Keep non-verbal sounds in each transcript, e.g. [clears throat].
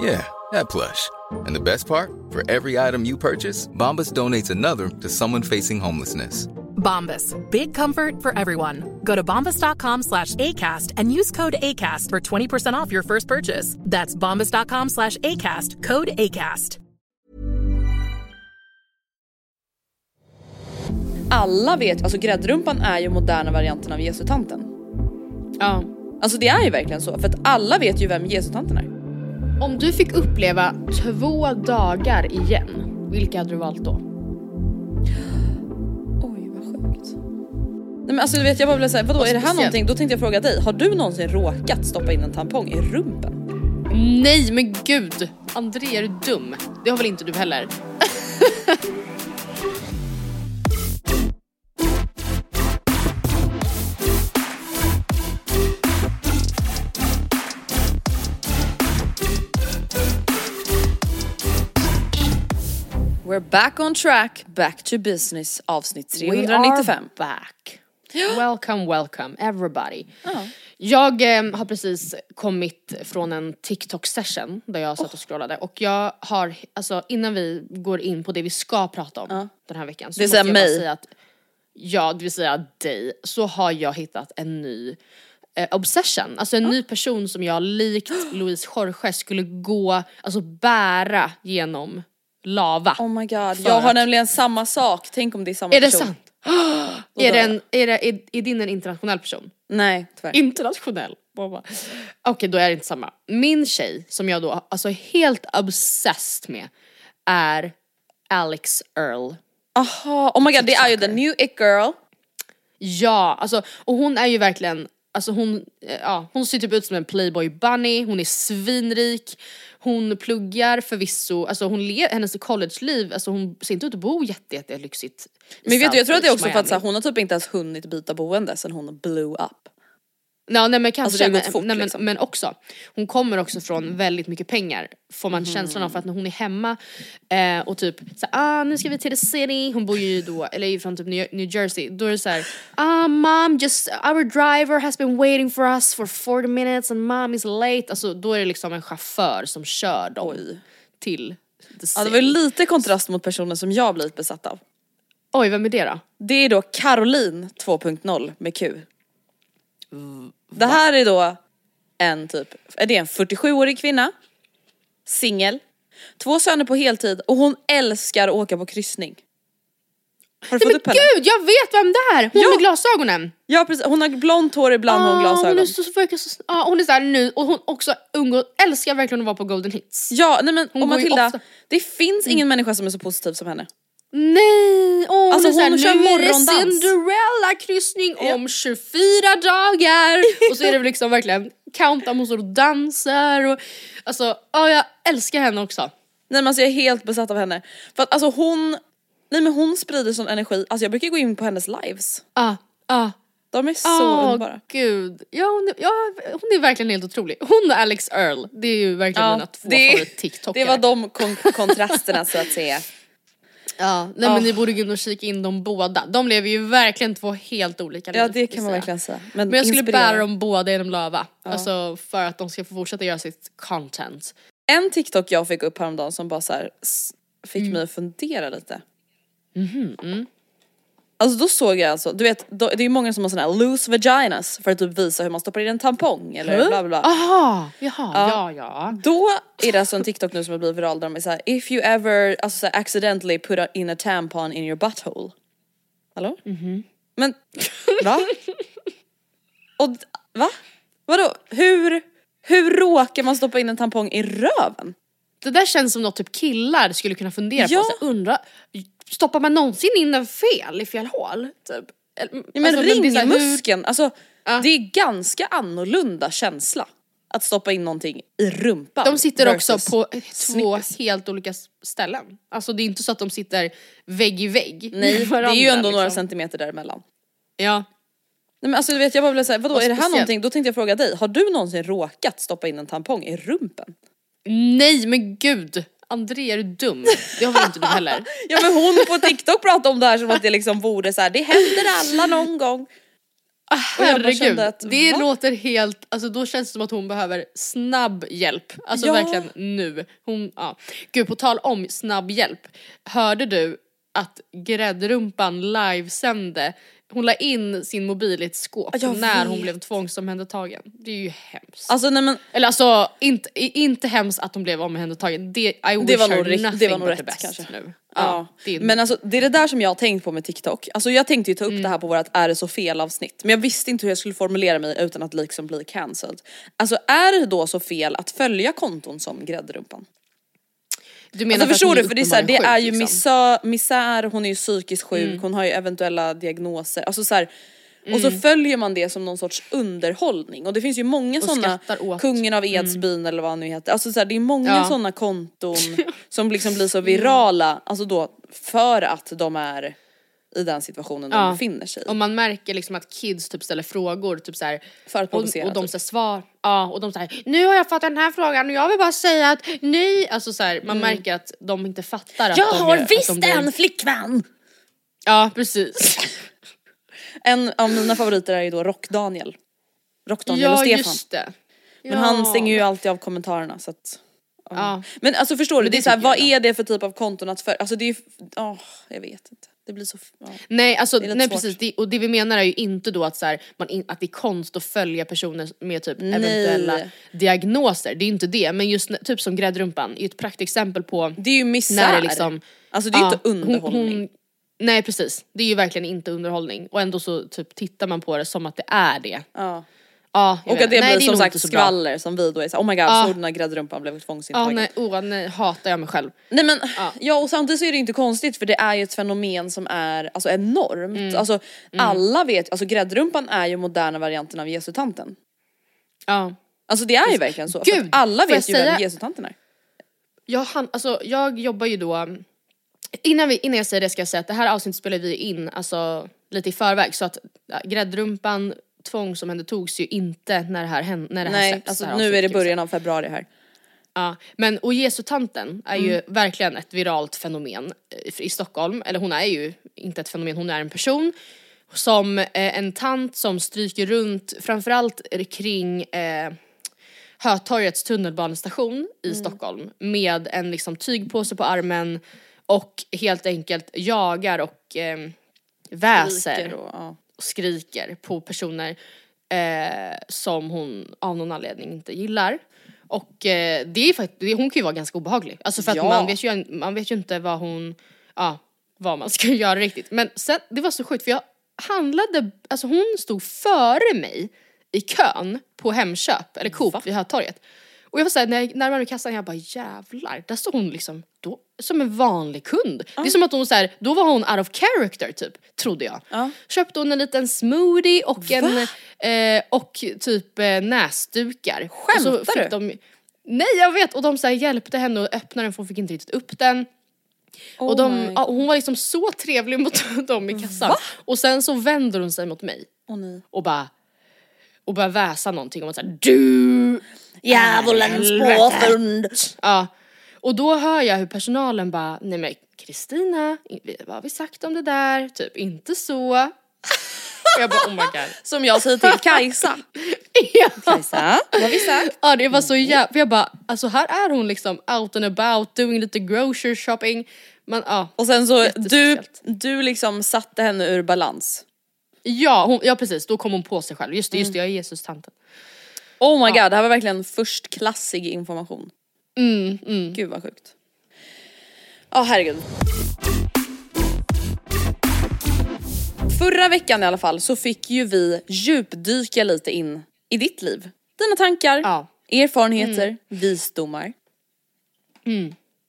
Yeah, that plush. And the best part? For every item you purchase, Bombas donates another to someone facing homelessness. Bombas. Big comfort for everyone. Go to bombas.com slash ACAST and use code ACAST for 20% off your first purchase. That's bombas.com slash ACAST. Code ACAST. Alla vet, alltså gräddrumpan är ju moderna varianten av Jesutanten. Ja. Alltså det är ju verkligen så, för att alla vet ju vem Jesutanten är. Om du fick uppleva två dagar igen, vilka hade du valt då? Oj vad sjukt. Nej men alltså du vet jag bara ville säga, vadå Vad är det här någonting? Då tänkte jag fråga dig, har du någonsin råkat stoppa in en tampong i rumpen? Nej men gud! André är du dum? Det har väl inte du heller? [laughs] back on track, back to business avsnitt We 395. are back. Welcome, welcome everybody. Jag eh, har precis kommit från en TikTok session där jag satt och scrollade och jag har, alltså innan vi går in på det vi ska prata om den här veckan så Det vill måste säga bara mig. säga att, ja det vill säga dig, så har jag hittat en ny eh, obsession, alltså en ny person som jag likt Louise Jorge skulle gå, alltså bära genom lava. Oh my god, jag har nämligen samma sak, tänk om det är samma är det person. sant? [gasps] [gasps] Är, dör det jag. en, är, det, är, är din en internationell person? Nej tyvärr. Internationell? Okej då är det inte samma. Min tjej som jag då alltså är helt obsessed med är Alex Earl. Aha, oh my god det är ju the new it girl. Ja, alltså och hon är ju verkligen Alltså hon, eh, ja, hon ser typ ut som en playboy bunny, hon är svinrik, hon pluggar förvisso, alltså hon le, hennes college-liv, alltså hon ser inte ut att bo jätte, jätte lyxigt. Men vet du jag tror att det är också South för att här, Miami. hon har typ inte ens hunnit byta boende sen hon blew up. Ja, nej men kanske, Alltså, men, fort, nej, liksom. men också, hon kommer också från väldigt mycket pengar får man känslan av för att när hon är hemma eh, och typ så ah nu ska vi till the city, hon bor ju då, eller är ju från typ New, Jersey, då är det så här, ah mom just our driver has been waiting for us for 40 minutes and mom is late, alltså då är det liksom en chaufför som kör dem Oj. till the city. Ja det var lite kontrast mot personen som jag blivit besatt av. Oj vem är det då? Det är då Caroline 2.0 med Q. Det här är då en typ, är det en 47-årig kvinna, singel, två söner på heltid och hon älskar att åka på kryssning. Har du Nej fått men upp henne? gud jag vet vem det är! Hon Ja. med glasögonen! Ja precis, hon har blont hår ibland har hon Ah, glasögon. Hon är så, verkar så, ah, hon är såhär nu och hon också umgås, älskar verkligen att vara på golden hits. Ja nej men Hon och går ju Matilda, ofta- det finns ingen människa som är så positiv som henne. Nej! Oh, Alltså, hon, hon kör nu är det morgondans." Cinderella-kryssning om 24 dagar! och så är det [laughs] liksom verkligen countdown, hon står och dansar och alltså, ja jag älskar henne också. Nej men alltså jag är helt besatt av henne. För att alltså hon, nej men hon sprider sån energi, alltså jag brukar gå in på hennes lives. Ah, ah. De är så Åh underbara. gud, ja hon, är, ja hon är verkligen helt otrolig. Hon och Alex Earl, det är ju verkligen mina två det, favorit-tiktokare. det var de kon- kontrasterna så att säga. [laughs] Ja, nej men ni borde gå in och kika in dem båda. De lever ju verkligen två helt olika Ja liv, det vill kan man verkligen säga. Men, Men jag skulle inspirerande. bära dem båda genom lava. Alltså för att de ska få fortsätta göra sitt content. En TikTok jag fick upp häromdagen som bara så här, fick Mm. mig att fundera lite. Mhm, Alltså då såg jag alltså, du vet då, det är ju många som har såna här loose vaginas för att typ visa hur man stoppar in en tampong eller bla bla bla. Aha, jaha, ja ja. Då är det alltså en TikTok nu som har blivit viral där de är såhär if you ever alltså, så här, accidentally put in a tampon in your butthole. Hallå? Men [laughs] va? Och va? Vadå? Hur, hur råkar man stoppa in en tampong i röven? Det där känns som något typ killar skulle kunna fundera Ja. på. Så undra, stoppar man någonsin in den fel i fel hål? Typ? Ja, men alltså, det är så här, hur- ringmuskeln, alltså Ja. det är ganska annorlunda känsla att stoppa in någonting i rumpan. De sitter också på två helt olika ställen. Alltså det är inte så att de sitter vägg i vägg Nej, det är ju varandra, ändå några liksom. centimeter däremellan. Ja. Nej men alltså du vet jag bara blev såhär, vadå Och är det här speciellt- någonting? Då tänkte jag fråga dig, har du någonsin råkat stoppa in en tampong i rumpen? Nej men gud! André är du dum? Det har väl inte du heller? [laughs] Ja men hon på TikTok pratade om det här som att det liksom vore så här, det händer alla någon gång. Bara Herregud, att, det va? låter helt, alltså då känns det som att hon behöver snabb hjälp. Alltså Ja. verkligen nu. Hon, ja. Gud på tal om snabb hjälp, hörde du att gräddrumpan livesände, hon la in sin mobil i ett skåp Jag när hon vet. blev tvångsomhändertagen. Det är ju hemskt. Alltså nej men Eller alltså inte, inte hemskt att hon blev omhändertagen, det, I wish det var her nothing det var nog but the rätt best kanske. nu. Ja, är, men alltså det är det där som jag har tänkt på med TikTok. Alltså jag tänkte ju ta upp Mm. det här på vårt är det så fel avsnitt men jag visste inte hur jag skulle formulera mig utan att liksom bli cancelled. Alltså är det då så fel att följa konton som gräddrumpan? Du menar Alltså förstår du för det är, så här, det är ju sjuk, liksom. misär, misär, hon är ju psykiskt sjuk, Mm. hon har ju eventuella diagnoser. Alltså så här, Och Mm. så följer man det som någon sorts underhållning och det finns ju många Och sådana, kungen av Edsbyn eller vad han nu heter. Alltså så här, det är många Ja. sådana konton [laughs] som liksom blir så virala, alltså då för att de är i den situationen de Ja. befinner sig. Och man märker liksom att kids typ ställer frågor typ så här, För att och, provocera, och de typ. svar, ja och de säger nu har jag fått den här frågan och jag vill bara säga att nej, alltså så här, man märker att de inte fattar att Mm. Jag de har gör- visst de blir- en flickvän! Ja precis. [laughs] En av mina favoriter är ju då Rock-Daniel. Rock-Daniel och ja Stefan. just det. Men han stänger ju alltid av kommentarerna så att Ja. Men alltså förstår du, Men det det är så här, vad är det för typ av konton att för, alltså det är ju, åh jag vet inte. Det blir så, ja. Nej alltså nej svårt. precis, det, och det vi menar är ju inte då att, så här, man in, att det är konst att följa personer med typ eventuella diagnoser, det är inte det. Men just typ som gräddrumpan är ju ett praktexempel på Det är ju misär. när det liksom alltså det är ju Ja, inte underhållning. Hon, hon, nej precis, det är ju verkligen inte underhållning och ändå så typ tittar man på det som att det är det. ja. Ja, Och att det nej, blir som sagt så bra. skvaller som vi då är såhär, oh my god Ja. du när gräddrumpan blev Ja tvångsintagen? nej, oh, nej, hatar jag mig själv. Nej men ja. och samtidigt så är det inte konstigt för det är ju ett fenomen som är alltså enormt. Mm. Alltså alla vet, alltså gräddrumpan är ju moderna varianten av Jesutanten. Ja. Alltså det är ju verkligen så. Gud, alla vet ju vem Jesutanten är. Jag, han, alltså, jag jobbar ju då, innan, vi, innan jag säger det ska jag säga att det här avsnittet spelar vi in alltså, lite i förväg så att ja, gräddrumpan tvångsomhändertogs ju inte när det här, hän- när det här Nej, släpps. alltså här nu är det början av februari här. Ja, men och Jesutanten är ju Mm. verkligen ett viralt fenomen eh, i Stockholm, eller hon är ju inte ett fenomen, hon är en person som eh, en tant som stryker runt framförallt kring eh, Hötorgets tunnelbanestation i Mm. Stockholm med en liksom tygpåse på armen och helt enkelt jagar och eh, väser och, ja. Och skriker på personer eh, som hon av någon anledning inte gillar. Och eh, det är faktiskt, hon kan ju vara ganska obehaglig. Alltså för att Ja. man, vet ju, man vet ju inte vad hon, ja, vad man [laughs] ska göra riktigt. Men sen, det var så sjukt för jag handlade, alltså hon stod före mig i kön på Hemköp, eller Coop vid Hötorget. Och jag var såhär, när jag närmade mig kassan, jag bara jävlar, där står hon liksom då, som en vanlig kund. Det är som att hon så här, då var hon out of character typ, trodde jag. Köpte hon en liten smoothie och en, eh, och typ eh, näsdukar. Skämtar Och du? De, nej jag vet, och de så här, hjälpte henne att öppna den för hon fick inte riktigt upp den. och de, Oh ja, hon var liksom så trevlig mot [laughs] dem i kassan. Och sen så vänder hon sig mot mig nej. och bara och börjar väsa någonting om att såhär du Djävulens påfund. Ja. Och då hör jag hur personalen bara, nej men Kristina, vad har vi sagt om det där? Typ inte så. Jag bara oh my god. [laughs] Som jag säger till Kajsa. [laughs] ja. Kajsa, vad har vi sagt? ja det var så jävla, jag bara alltså här är hon liksom out and about, doing lite grocery shopping. Man, ja. Och sen så, du, du liksom satte henne ur balans. Ja, hon, ja precis, då kom hon på sig själv. Just det, just det jag är Jesus-tanten. Oh my god, det här var verkligen förstklassig information. Mm, mm. Gud vad sjukt. Ja herregud. Förra veckan i alla fall så fick ju vi djupdyka lite in i ditt liv. Dina tankar, Ja. erfarenheter, visdomar.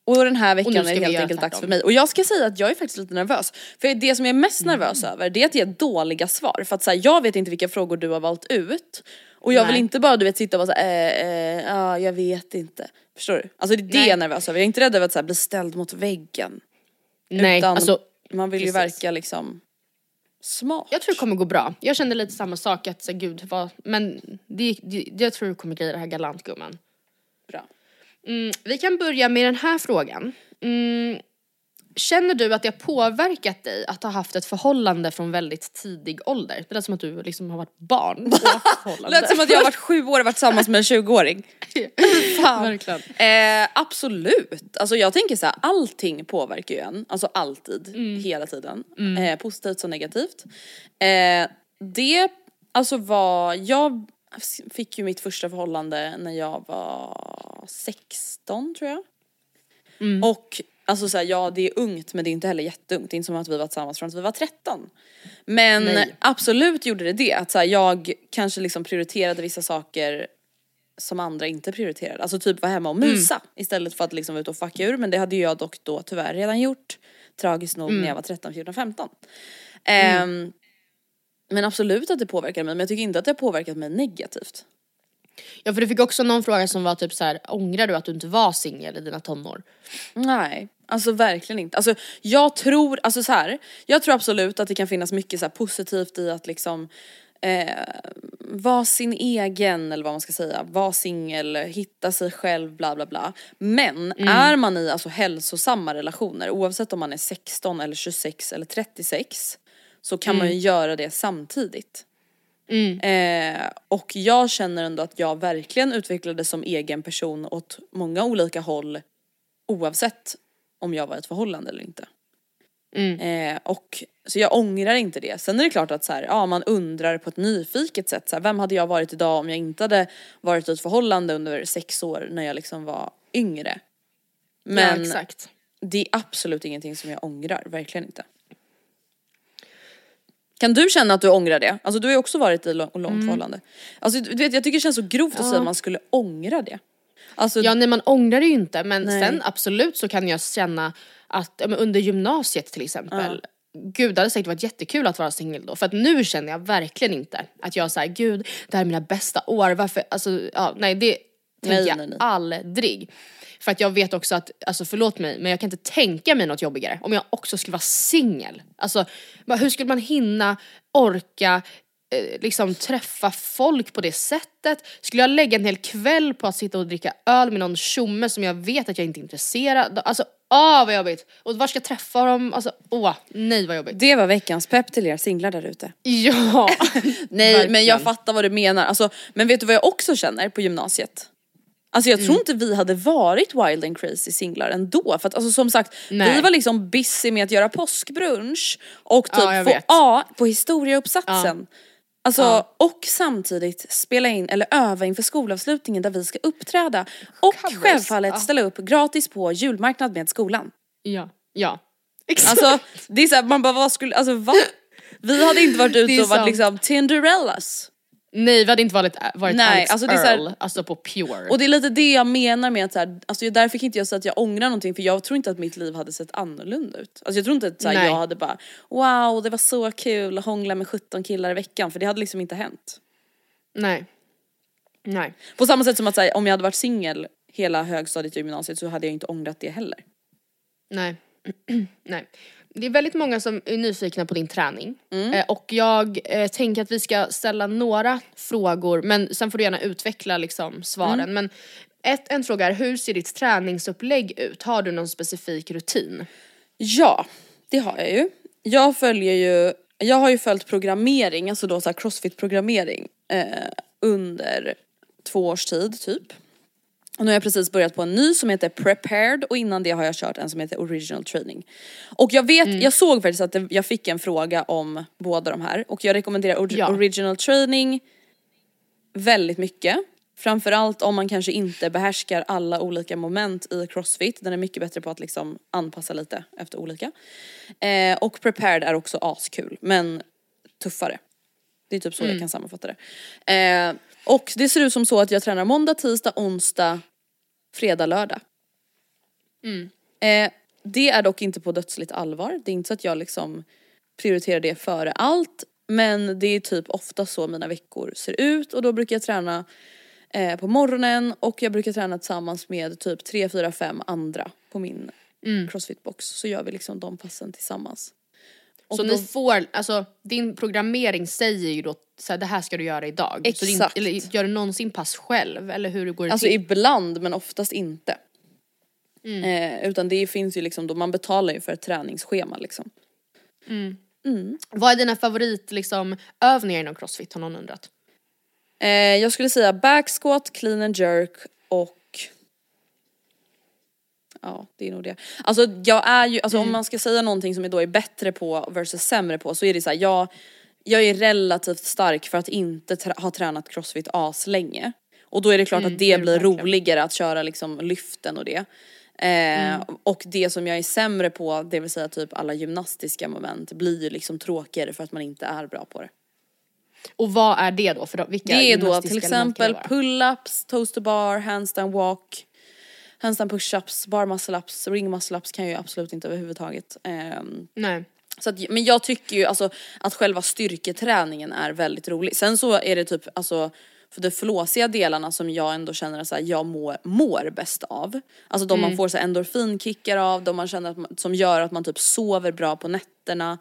Och den här veckan är det helt enkelt dags för mig. Och jag ska säga att jag är faktiskt lite nervös. För det som jag är mest nervös över det är att ge dåliga svar. För att så här, jag vet inte vilka frågor du har valt ut. Och jag vill Nej. inte bara du vet sitta och vara såhär, eh, eh, ja jag vet inte. Förstår du? Alltså det är det Nej. jag är nervös över. Jag är inte rädd över att så här, bli ställd mot väggen. Nej, Utan alltså man vill ju precis. verka liksom smart. jag tror det kommer gå bra. Jag kände lite samma sak att så, gud vad, men det, det, jag tror du kommer greja det här galant gumman. Bra. Mm, vi kan börja med den här frågan. Mm, känner du att det har påverkat dig att ha haft ett förhållande från väldigt tidig ålder? Det lät som att du liksom har varit barn [laughs] förhållande. Lät som att jag har varit sju år och varit tillsammans med en 20-åring. [laughs] Fan. Verkligen. Eh, absolut. Alltså jag tänker så här, allting påverkar ju en. Alltså alltid, Mm. hela tiden. Eh, positivt som negativt. Eh, det, alltså var, jag fick ju mitt första förhållande när jag var 16 tror jag. Mm. Och alltså så här, ja det är ungt men det är inte heller jätteungt. Det är inte som att vi var tillsammans från att vi var 13. Men Nej. absolut gjorde det det. Att så här, jag kanske liksom prioriterade vissa saker som andra inte prioriterade. Alltså typ vara hemma och mysa istället för att liksom vara ute och fucka ur. Men det hade jag dock då tyvärr redan gjort. Tragiskt nog när jag var 13, 14, 15. Ehm, men absolut att det påverkar mig men jag tycker inte att det har påverkat mig negativt. Ja för du fick också någon fråga som var typ så här: ångrar du att du inte var singel i dina tonår? Nej, alltså verkligen inte. Alltså jag tror, alltså så här, jag tror absolut att det kan finnas mycket så positivt i att liksom eh, vara sin egen eller vad man ska säga, vara singel, hitta sig själv, bla bla bla. Men är man i alltså hälsosamma relationer, oavsett om man är 16 eller 26 eller 36, så kan man ju göra det samtidigt. Eh, och jag känner ändå att jag verkligen utvecklades som egen person åt många olika håll oavsett om jag var i ett förhållande eller inte. Eh, och, så jag ångrar inte det. Sen är det klart att så här, ja, man undrar på ett nyfiket sätt, så här, vem hade jag varit idag om jag inte hade varit i ett förhållande under sex år när jag liksom var yngre. Men ja det är absolut ingenting som jag ångrar, verkligen inte. Kan du känna att du ångrar det? Alltså du har ju också varit i lång, långt förhållande. Alltså du vet jag tycker det känns så grovt att säga att man skulle ångra det. Alltså Ja nej man ångrar det ju inte men Nej. sen absolut så kan jag känna att ja, under gymnasiet till exempel Gud det hade säkert varit jättekul att vara singel då för att nu känner jag verkligen inte att jag säger gud det här är mina bästa år varför alltså ja nej det tänker Nej, jag nej, nej. aldrig. För att jag vet också att, alltså förlåt mig men jag kan inte tänka mig något jobbigare om jag också skulle vara singel. Alltså hur skulle man hinna orka eh, liksom träffa folk på det sättet. Skulle jag lägga en hel kväll på att sitta och dricka öl med någon tjomme som jag vet att jag inte är intresserad. Alltså åh vad jobbigt. Och var ska jag träffa dem? Alltså åh nej vad jobbigt. det var veckans pepp till er singlar där ute. Ja. [laughs] Nej men jag fattar vad du menar. Alltså, men vet du vad jag också känner på gymnasiet? Alltså jag Mm. tror inte vi hade varit wild and crazy singlar ändå. För att alltså, som sagt, Nej. vi var liksom busy med att göra påskbrunch och typ Ja, få vet. A på historieuppsatsen. Alltså Ja. och samtidigt spela in eller öva inför skolavslutningen där vi ska uppträda. Och Covers. självfallet Ja. ställa upp gratis på julmarknad med skolan. ja. Ja. Exakt. Alltså det är såhär, man bara vad skulle, alltså va? [laughs] Vi hade inte varit ute och varit sant. liksom Tinderellas. Nej vi hade inte varit, varit Nej, Alex alltså det är så här- alltså på pure. Och det är lite det jag menar med att så här, alltså därför kan inte jag säga att jag ångrar någonting för jag tror inte att mitt liv hade sett annorlunda ut. Alltså jag tror inte att så här, jag hade bara wow det var så kul att hångla med 17 killar i veckan för det hade liksom inte hänt. nej. Nej. På samma sätt som att här, om jag hade varit singel hela högstadiet och gymnasiet så hade jag inte ångrat det heller. Nej. [clears throat] Nej. Det är väldigt många som är nyfikna på din träning. Mm. Eh, och jag eh, tänker att vi ska ställa några frågor, men sen får du gärna utveckla liksom, svaren. Mm. Men ett, en fråga är, hur ser ditt träningsupplägg ut? Har du någon specifik rutin? Ja, det har jag ju. Jag följer ju jag har ju följt programmering, alltså då så crossfit-programmering eh, under två års tid typ. Och nu har jag precis börjat på en ny som heter Prepared och innan det har jag kört en som heter Original Training. Och jag vet, jag såg faktiskt att det, jag fick en fråga om båda de här och jag rekommenderar or- Ja. Original Training väldigt mycket. Framförallt om man kanske inte behärskar alla olika moment i crossfit. Den är mycket bättre på att liksom anpassa lite efter olika. Eh, och prepared är också askul men tuffare. Det är typ så jag kan sammanfatta det. Eh, och det ser ut som så att jag tränar måndag, tisdag, onsdag, fredag, lördag. Eh, det är dock inte på dödsligt allvar. Det är inte så att jag liksom prioriterar det före allt. Men det är typ ofta så mina veckor ser ut och då brukar jag träna eh, på morgonen och jag brukar träna tillsammans med typ 3, 4, 5 andra på min crossfitbox. Så gör vi liksom de passen tillsammans. Och Så då- ni får, alltså din programmering säger ju då så här, det här ska du göra idag. Så din, Exakt. eller gör du någonsin pass själv eller hur går det Alltså till? ibland men oftast inte. Mm. Eh, utan det finns ju liksom då, man betalar ju för ett träningsschema liksom. Vad är dina favorit liksom, övningar inom crossfit har någon undrat? Eh, jag skulle säga back squat, clean and jerk och Ja det är nog det. Alltså jag är ju, alltså om man ska säga någonting som jag då är bättre på versus sämre på så är det så här, jag, jag är relativt stark för att inte trä- ha tränat crossfit as länge. Och då är det klart att det blir roligare att köra liksom lyften och det. Eh, Och det som jag är sämre på, det vill säga typ alla gymnastiska moment, blir ju liksom tråkigare för att man inte är bra på det. Och vad är det då? För då, vilka Det är då till det exempel pull-ups, toaster bar, handstand walk, handstand push-ups, bar muscle-ups, ring muscle-ups kan jag ju absolut inte överhuvudtaget. Ehm, Nej. så att, men jag tycker ju alltså att själva styrketräningen är väldigt rolig. Sen så är det typ alltså för de flåsiga delarna som jag ändå känner att jag mår, mår bäst av. Alltså de man får så här, endorfinkickar av, de man känner att man, som gör att man typ sover bra på nätterna.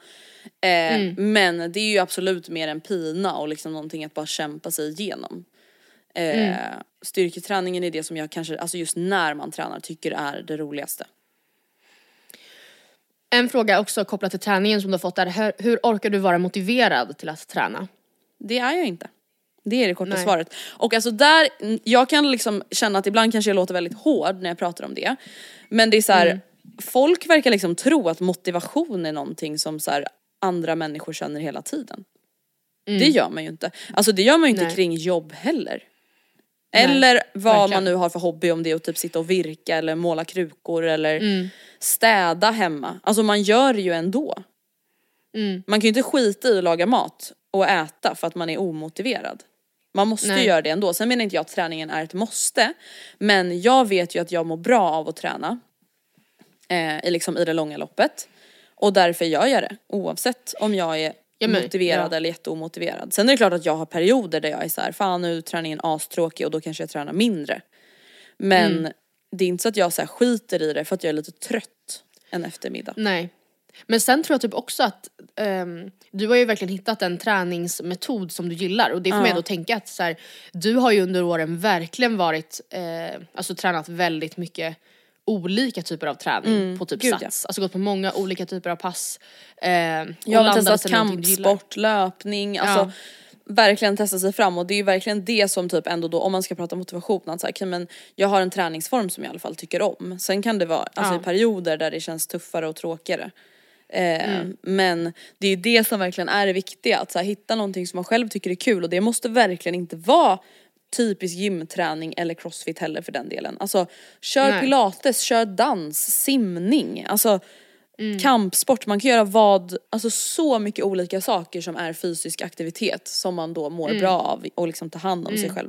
Eh, Men det är ju absolut mer en pina och liksom någonting att bara kämpa sig igenom. Eh, Styrketräningen är det som jag kanske, alltså just när man tränar tycker är det roligaste. En fråga också kopplat till träningen som du har fått är hur, orkar du vara motiverad till att träna? Det är jag inte. Det är det korta Nej. svaret. Och alltså där, jag kan liksom känna att ibland kanske jag låter väldigt hård när jag pratar om det. Men det är så här, Mm. folk verkar liksom tro att motivation är någonting som så här, andra människor känner hela tiden. Det gör man ju inte. Alltså det gör man ju inte Mm. Nej. kring jobb heller. Eller vad verkligen. man nu har för hobby, om det är att typ sitta och virka eller måla krukor eller Mm. städa hemma. Alltså man gör det ju ändå. Mm. Man kan ju inte skita i att laga mat och äta för att man är omotiverad. Man måste ju Nej. göra det ändå. Sen menar inte jag att träningen är ett måste. Men jag vet ju att jag mår bra av att träna. Eh, i, liksom, I det långa loppet. Och därför gör jag det. Oavsett om jag är Ja, men, motiverad ja. eller jätteomotiverad. Sen är det klart att jag har perioder där jag är så här, fan nu är träningen astråkig och då kanske jag tränar mindre. Men Mm. det är inte så att jag så här skiter i det för att jag är lite trött en eftermiddag. Nej. Men sen tror jag typ också att ehm, du har ju verkligen hittat en träningsmetod som du gillar och det får mig ändå att tänka att så här, du har ju under åren verkligen varit, eh, alltså tränat väldigt mycket olika typer av träning på typ gud, ja. sats. Alltså gått på många olika typer av pass. Eh, Jag har testat gillar. kampsport, löpning, alltså verkligen testa sig fram och det är ju verkligen det som typ ändå då om man ska prata motivation att säga, okay, men jag har en träningsform som jag i alla fall tycker om. Sen kan det vara alltså, Ja. i perioder där det känns tuffare och tråkigare. Eh, Mm. Men det är ju det som verkligen är det viktiga, att så här, hitta någonting som man själv tycker är kul och det måste verkligen inte vara typisk gymträning eller crossfit heller för den delen. Alltså kör Nej. pilates, kör dans, simning, alltså Mm. kampsport, man kan göra vad, alltså så mycket olika saker som är fysisk aktivitet som man då mår Mm. bra av och liksom tar hand om sig själv.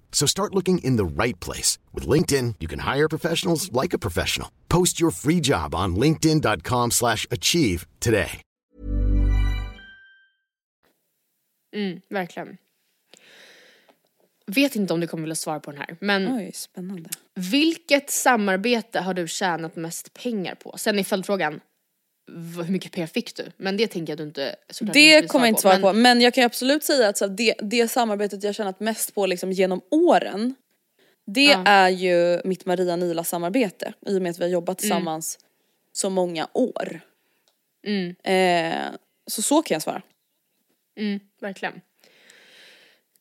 So start looking in the right place. With LinkedIn, you can hire professionals like a professional. Post your free job on linkedin.com slash achieve today. Mm, verkligen. Vet inte om du kommer vilja svara på den här, men Oj, spännande. vilket samarbete har du tjänat mest pengar på? Sen är följdfrågan, hur mycket pengar fick du? Men det tänker jag att du inte såklart Det kommer jag inte svara men- på men jag kan ju absolut säga att så det, det samarbetet jag tjänat mest på liksom genom åren det Ja. är ju mitt Maria Nila samarbete i och med att vi har jobbat tillsammans så många år. Mm, Eh, så så kan jag svara. mm, verkligen.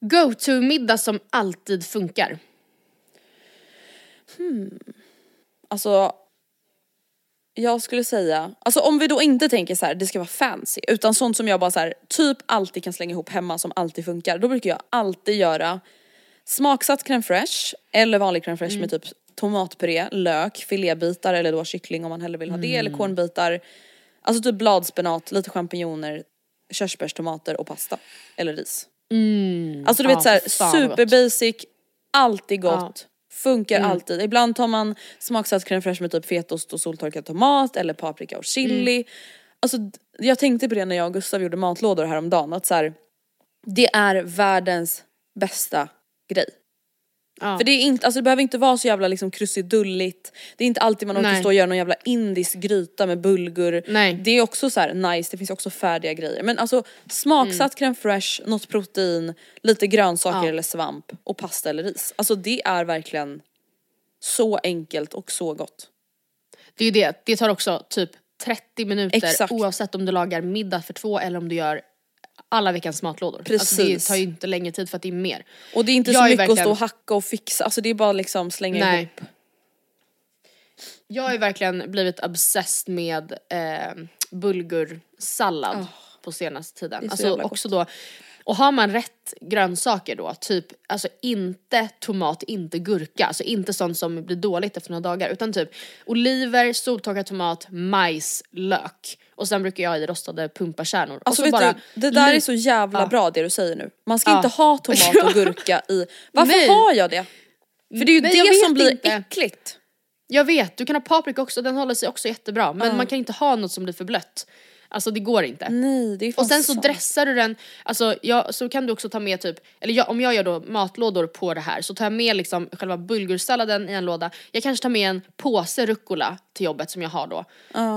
Go-to-middag som alltid funkar. Alltså jag skulle säga, alltså om vi då inte tänker så här, det ska vara fancy utan sånt som jag bara så här, typ alltid kan slänga ihop hemma som alltid funkar. Då brukar jag alltid göra smaksatt crème fraîche eller vanlig crème fraîche med typ tomatpuré, lök, filébitar eller då kyckling om man hellre vill ha det eller kornbitar. Alltså typ bladspenat, lite champinjoner, körsbärstomater och pasta. Eller ris. Alltså du Ja, vet fan vad super basic, alltid gott. Funkar Mm. alltid. Ibland tar man smaksatt crème fraîche med typ fetaost och soltorkad tomat eller paprika och chili. Mm. Alltså jag tänkte på det när jag och Gustav gjorde matlådor häromdagen att så här, det är världens bästa grej. Ja. För det är inte, alltså det behöver inte vara så jävla liksom krusidulligt. Det är inte alltid man orkar Nej. stå och göra någon jävla indisk gryta med bulgur. Nej. Det är också så här nice, det finns också färdiga grejer. Men alltså smaksatt crème fraîche, något protein, lite grönsaker Mm. Ja. eller svamp och pasta eller ris. Alltså det är verkligen så enkelt och så gott. Det är ju det, det tar också typ 30 minuter Exakt. oavsett om du lagar middag för två eller om du gör alla veckans matlådor. Alltså det Precis. tar ju inte längre tid för att det är mer. Och det är inte Jag så mycket att verkligen- stå och hacka och fixa, alltså det är bara liksom slänga Nej. ihop. Jag har ju verkligen blivit obsessed med eh, bulgursallad på senaste tiden. Alltså också då, och har man rätt grönsaker då, typ alltså inte tomat, inte gurka, alltså inte sånt som blir dåligt efter några dagar utan typ oliver, soltorkad tomat, majs, lök och sen brukar jag ha i rostade pumpakärnor. Alltså vet bara du, det där är så jävla Ja. bra det du säger nu. Man ska Ja. inte ha tomat och gurka i, [laughs] varför Nej. har jag det? För det är ju Nej, det som blir inte. äckligt. Jag vet, du kan ha paprika också, den håller sig också jättebra men man kan inte ha något som blir för blött. Alltså det går inte. Nej det är Och sen så sant. dressar du den, alltså jag, så kan du också ta med typ, eller jag, om jag gör då matlådor på det här så tar jag med liksom själva bulgursalladen i en låda. Jag kanske tar med en påse rucola till jobbet som jag har då.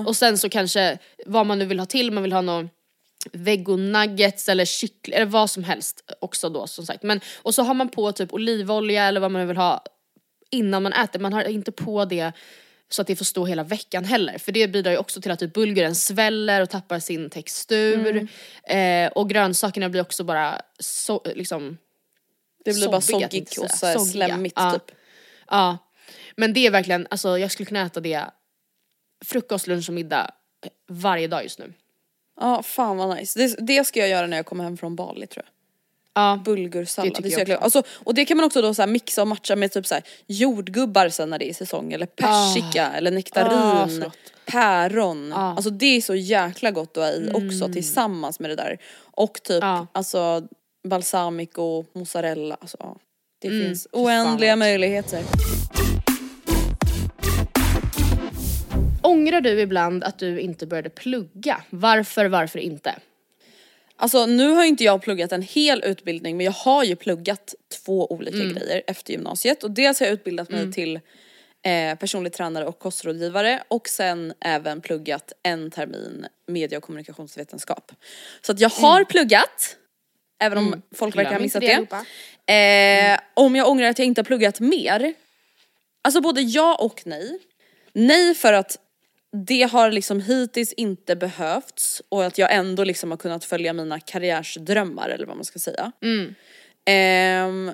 Och sen så kanske vad man nu vill ha till, man vill ha någon vegonuggets eller kyckling eller vad som helst också då som sagt. Men, och så har man på typ olivolja eller vad man vill ha innan man äter. Man har inte på det så att det får stå hela veckan heller. För det bidrar ju också till att typ bulguren sväller och tappar sin textur. Mm. Eh, och grönsakerna blir också bara så, liksom Det blir bara soggigt och så slemmigt Ja. typ. Ja. Men det är verkligen, alltså jag skulle kunna äta det frukost, lunch och middag varje dag just nu. Ja fan vad nice. Det, det ska jag göra när jag kommer hem från Bali tror jag. Ja. Bulgursallad. Det Det tycker är så jag alltså, och det kan man också då så här mixa och matcha med typ så här jordgubbar sen när det är säsong eller persika eller Ah, nektarin, så gott. päron. Ah. Mm. Alltså det är så jäkla gott att ha i också tillsammans med det där. Och typ Ja. alltså balsamico, mozzarella, alltså ja. Det Mm, finns fan oändliga gott. möjligheter. Ångrar du ibland att du inte började plugga? Varför, varför inte? Alltså nu har inte jag pluggat en hel utbildning men jag har ju pluggat två olika Mm. grejer efter gymnasiet och dels har jag utbildat mig till eh, personlig tränare och kostrådgivare och sen även pluggat en termin media och kommunikationsvetenskap. Så att jag har pluggat, även om folk verkar ha Mm. Missat det, det. allihopa. Mm. Eh, Om jag ångrar att jag inte har pluggat mer? Alltså både ja och nej. Nej för att det har liksom hittills inte behövts och att jag ändå liksom har kunnat följa mina karriärsdrömmar eller vad man ska säga. Ehm,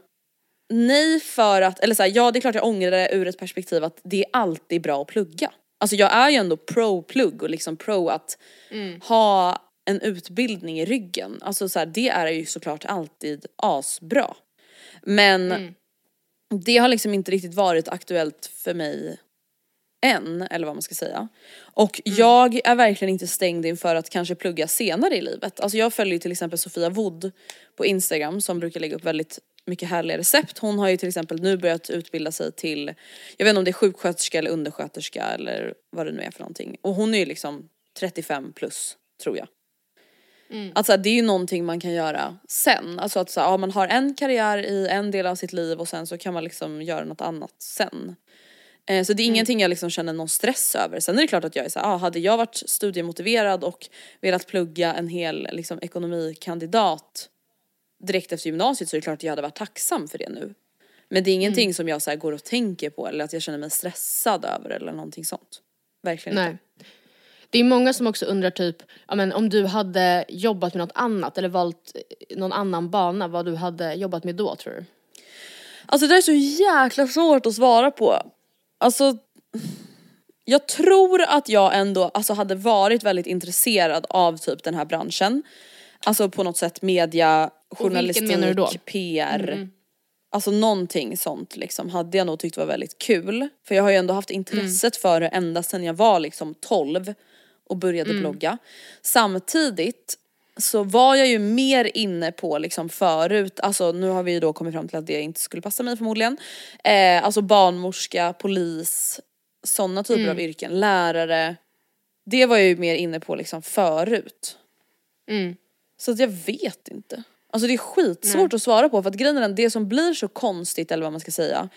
nej för att, eller så här, ja det är klart jag ångrar det ur ett perspektiv att det är alltid bra att plugga. Alltså jag är ju ändå pro-plugg och liksom pro att ha en utbildning i ryggen. Alltså så här, det är ju såklart alltid asbra. Men det har liksom inte riktigt varit aktuellt för mig än, eller vad man ska säga. Och jag är verkligen inte stängd inför att kanske plugga senare i livet. Alltså jag följer ju till exempel Sofia Wood på Instagram som brukar lägga upp väldigt mycket härliga recept. Hon har ju till exempel nu börjat utbilda sig till, jag vet inte om det är sjuksköterska eller undersköterska eller vad det nu är för någonting. Och hon är ju liksom 35 plus, tror jag. Alltså det är ju någonting man kan göra sen. Alltså att så, ja, man har en karriär i en del av sitt liv och sen så kan man liksom göra något annat sen. Eh, så det är ingenting jag liksom känner någon stress över. Sen är det klart att jag är så här, ah, hade jag varit studiemotiverad och velat plugga en hel liksom, ekonomikandidat direkt efter gymnasiet så är det klart att jag hade varit tacksam för det nu. Men det är ingenting som jag så går och tänker på eller att jag känner mig stressad över eller någonting sånt. Verkligen Nej. inte. Det är många som också undrar typ, ja, men om du hade jobbat med något annat eller valt eh, någon annan bana, vad du hade jobbat med då tror du? Alltså det är så jäkla svårt att svara på. Alltså jag tror att jag ändå alltså, hade varit väldigt intresserad av typ den här branschen. Alltså på något sätt media, journalistik? PR. Alltså någonting sånt liksom hade jag nog tyckt var väldigt kul. För jag har ju ändå haft intresset för det ända sedan jag var liksom 12 och började blogga. Samtidigt så var jag ju mer inne på liksom förut, alltså nu har vi ju då kommit fram till att det inte skulle passa mig förmodligen. Eh, alltså barnmorska, polis, sådana typer av yrken, lärare. Det var jag ju mer inne på liksom förut. Så att jag vet inte. Alltså det är skitsvårt att svara på för att grejen är den, det som blir så konstigt eller vad man ska säga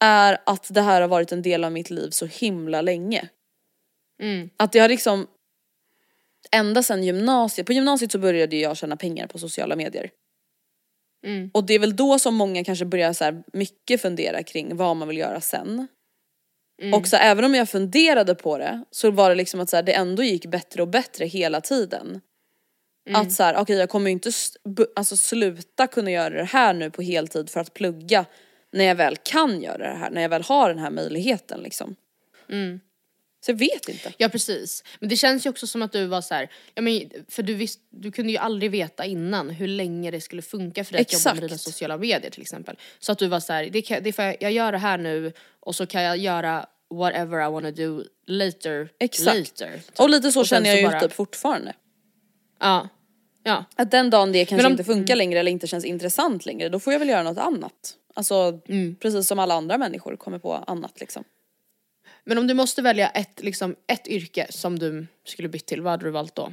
är att det här har varit en del av mitt liv så himla länge. Att det har liksom ända sedan gymnasiet, på gymnasiet så började jag tjäna pengar på sociala medier. Och det är väl då som många kanske börjar så här mycket fundera kring vad man vill göra sen. Och så även om jag funderade på det så var det liksom att så här, det ändå gick bättre och bättre hela tiden. Att så här, okej jag kommer ju inte alltså, sluta kunna göra det här nu på heltid för att plugga när jag väl kan göra det här, när jag väl har den här möjligheten liksom. Så jag vet inte. Ja precis. Men det känns ju också som att du var så här, ja men för du visst, du kunde ju aldrig veta innan hur länge det skulle funka för dig att jobba med dina sociala medier till exempel. Så att du var så här, det, kan, det får jag, jag gör det här nu och så kan jag göra whatever I wanna do later. Exakt. later typ. Och lite så Och känner jag ju bara- typ fortfarande. Ja. Ja. Att den dagen det kanske om- inte funkar längre eller inte känns intressant längre då får jag väl göra något annat. Alltså Mm. precis som alla andra människor kommer på annat liksom. Men om du måste välja ett, liksom, ett yrke som du skulle bytt till, vad hade du valt då?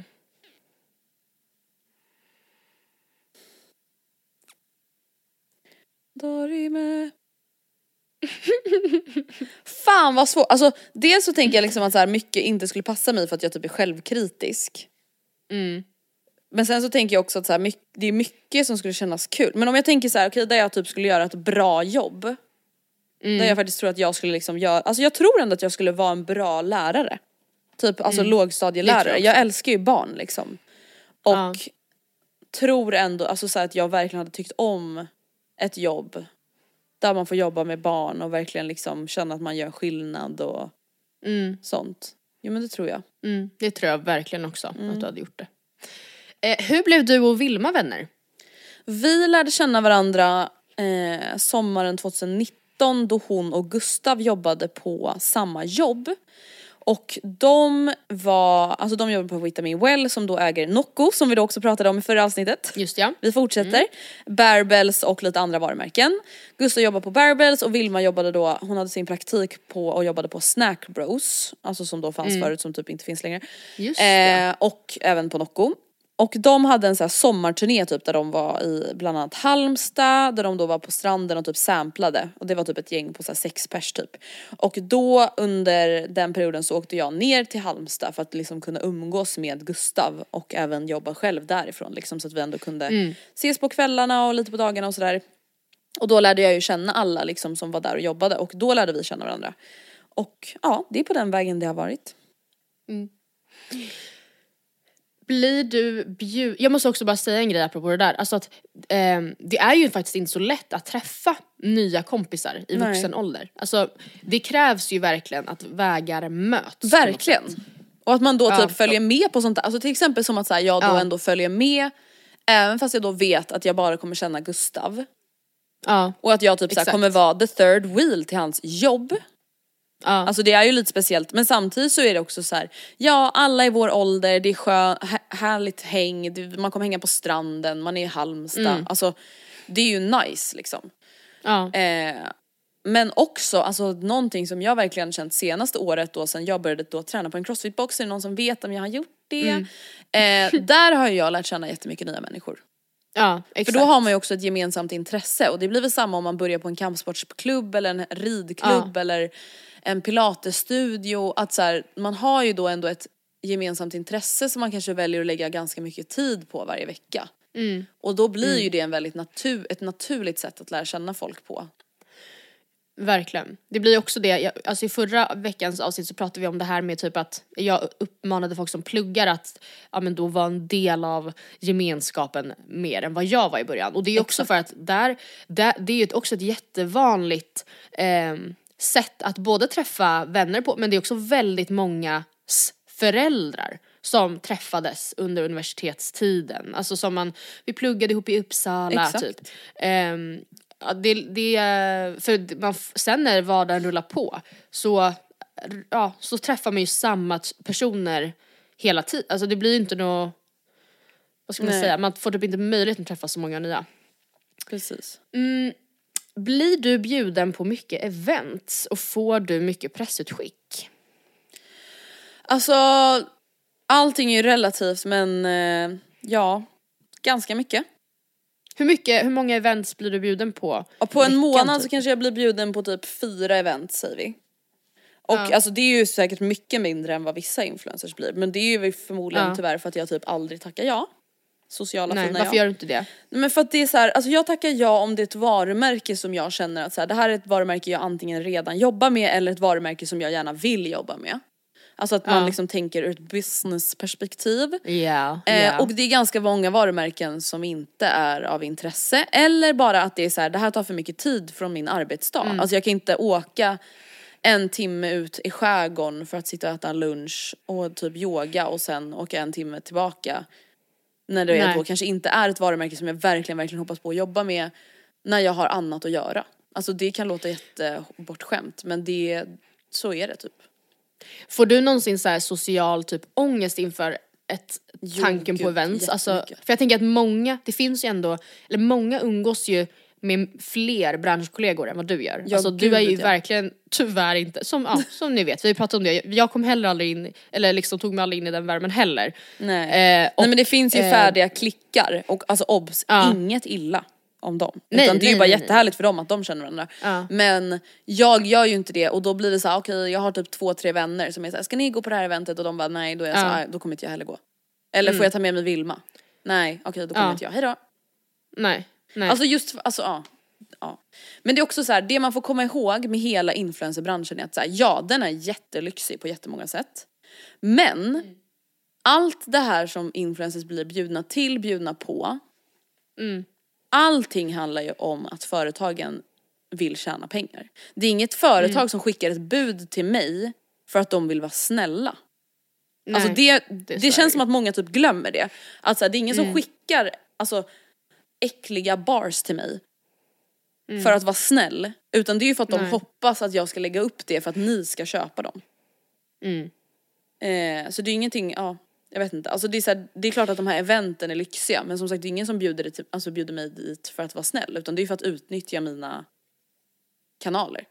Dorime. [laughs] Fan vad svårt, alltså dels så tänker jag liksom att så här mycket inte skulle passa mig för att jag typ är självkritisk. Men sen så tänker jag också att så här, det är mycket som skulle kännas kul. Men om jag tänker så här, okej där jag typ skulle göra ett bra jobb. Där jag faktiskt tror att jag skulle liksom göra, alltså jag tror ändå att jag skulle vara en bra lärare. Typ alltså tror lågstadielärare, jag jag, älskar ju barn liksom. Och Ja. tror ändå, alltså så att jag verkligen hade tyckt om ett jobb där man får jobba med barn och verkligen liksom känna att man gör skillnad och sånt. Jo men det tror jag. Mm, det tror jag verkligen också att du hade gjort det. Eh, hur blev du och Vilma vänner? Vi lärde känna varandra eh, sommaren 2019 då hon och Gustav jobbade på samma jobb. Och de var, alltså de jobbade på Vitamin Well som då äger Nocco som vi då också pratade om i förra avsnittet. Just ja. Vi fortsätter. Barbells och lite andra varumärken. Gustav jobbade på Barbells och Vilma jobbade då, hon hade sin praktik på och jobbade på Snack Bros. Alltså som då fanns förut som typ inte finns längre. Just eh, och även på Nocco. Och de hade en så här sommarturné typ där de var i bland annat Halmstad, där de då var på stranden och typ samplade. Och det var typ ett gäng på så sex pers typ. Och då under den perioden så åkte jag ner till Halmstad för att liksom kunna umgås med Gustav och även jobba själv därifrån liksom så att vi ändå kunde ses på kvällarna och lite på dagarna och sådär. Och då lärde jag ju känna alla liksom som var där och jobbade och då lärde vi känna varandra. Och ja, det är på den vägen det har varit. Blir du bjud... Jag måste också bara säga en grej apropå det där. Alltså att ehm, det är ju faktiskt inte så lätt att träffa nya kompisar i Nej. vuxen ålder. Alltså det krävs ju verkligen att vägar möts. Verkligen. Och att man då Ja. typ följer med på sånt där. Alltså till exempel som att så här, jag då Ja. ändå följer med även fast jag då vet att jag bara kommer känna Gustav. Ja, Och att jag typ så här, kommer vara the third wheel till hans jobb. Ja. Alltså det är ju lite speciellt men samtidigt så är det också så här, ja alla i vår ålder, det är skön, hä- härligt häng, man kommer hänga på stranden, man är i Halmstad. Mm. Alltså det är ju nice liksom. ja. Eh, men också, alltså någonting som jag verkligen känt senaste året då sen jag började då träna på en crossfitbox, är det någon som vet om jag har gjort det? Mm. Eh, där har jag lärt känna jättemycket nya människor. ja För exakt. då har man ju också ett gemensamt intresse och det blir väl samma om man börjar på en kampsportsklubb eller en ridklubb eller en pilatesstudio. Att så här, man har ju då ändå ett gemensamt intresse som man kanske väljer att lägga ganska mycket tid på varje vecka. Mm. Och då blir ju det en väldigt natur, ett naturligt sätt att lära känna folk på. Verkligen. Det blir också det, jag, alltså i förra veckans avsnitt så pratade vi om det här med typ att jag uppmanade folk som pluggar att ja, men då vara en del av gemenskapen mer än vad jag var i början. Och det är också för att där, där det är ju också ett jättevanligt eh, sätt att både träffa vänner på men det är också väldigt många föräldrar som träffades under universitetstiden. Alltså som man, vi pluggade ihop i Uppsala Exakt. typ. Ja, det, det, för man, sen när vardagen rullar på så, ja, så träffar man ju samma personer hela tiden. Alltså det blir ju inte något, vad ska man Nej. säga, man får typ inte möjlighet att träffa så många nya. Precis. Blir du bjuden på mycket events och får du mycket pressutskick? Alltså, allting är ju relativt men eh, ja, ganska mycket. Hur mycket, hur många events blir du bjuden på? Och på en månad typ? så kanske jag blir bjuden på typ fyra event säger vi. Och Ja. alltså det är ju säkert mycket mindre än vad vissa influencers blir men det är ju förmodligen Ja. tyvärr för att jag typ aldrig tackar ja. Sociala Nej, fina varför ja. gör du inte det? Men för att det är så här, alltså jag tackar ja om det är ett varumärke som jag känner att så här, det här är ett varumärke jag antingen redan jobbar med eller ett varumärke som jag gärna vill jobba med. Alltså att man Ja. liksom tänker ur ett businessperspektiv. Ja, Eh, och det är ganska många varumärken som inte är av intresse eller bara att det är så här, det här tar för mycket tid från min arbetsdag. Mm. Alltså jag kan inte åka en timme ut i skärgården för att sitta och äta lunch och typ yoga och sen åka en timme tillbaka. När det Nej. då kanske inte är ett varumärke som jag verkligen, verkligen hoppas på att jobba med när jag har annat att göra. Alltså det kan låta jättebortskämt men det, så är det typ. Får du någonsin så här social typ ångest inför ett Jo, tanken på events? Alltså, för jag tänker att många, det finns ju ändå, eller många umgås ju med fler branschkollegor än vad du gör. Ja, alltså du är ju ja. verkligen tyvärr inte, som, ja, [laughs] som ni vet, vi pratat om det, jag kom heller aldrig in, eller liksom tog mig aldrig in i den värmen heller. Nej. Eh, och, Nej men det finns ju eh, färdiga klickar och alltså obs, Ja. inget illa om dem. Nej, Utan det är ju nej, bara nej, jättehärligt för dem att de känner varandra. Ja. Men jag gör ju inte det och då blir det så här: okej jag har typ två, tre vänner som är såhär, ska ni gå på det här eventet? Och de bara nej, då är jag så Ja. här, då kommer inte jag heller gå. Eller får jag ta med mig Vilma? Nej, okej då kommer Ja. inte jag, hejdå. Nej, nej. Alltså just, för- alltså ja. ja. Men det är också så här, det man får komma ihåg med hela influencerbranschen är att så här, ja den är jättelyxig på jättemånga sätt. Men allt det här som influencers blir bjudna till, bjudna på. Allting handlar ju om att företagen vill tjäna pengar. Det är inget företag som skickar ett bud till mig för att de vill vara snälla. Alltså Nej, det, det det, är känns det. som att många typ glömmer det. Att så här, det är ingen som skickar alltså, äckliga bars till mig för att vara snäll. Utan det är ju för att de Nej. hoppas att jag ska lägga upp det för att ni ska köpa dem. Mm. Eh, så det är ingenting, ja, jag vet inte. Alltså det, är så här, det är klart att de här eventen är lyxiga men som sagt det är ingen som bjuder, det till, alltså bjuder mig dit för att vara snäll utan det är för att utnyttja mina kanaler.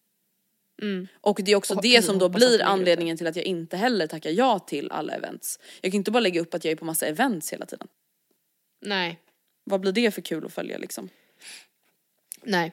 Och det är också Och det som då blir anledningen till att jag inte heller tackar ja till alla events. Jag kan inte bara lägga upp att jag är på massa events hela tiden. nej, Vad blir det för kul att följa liksom? nej.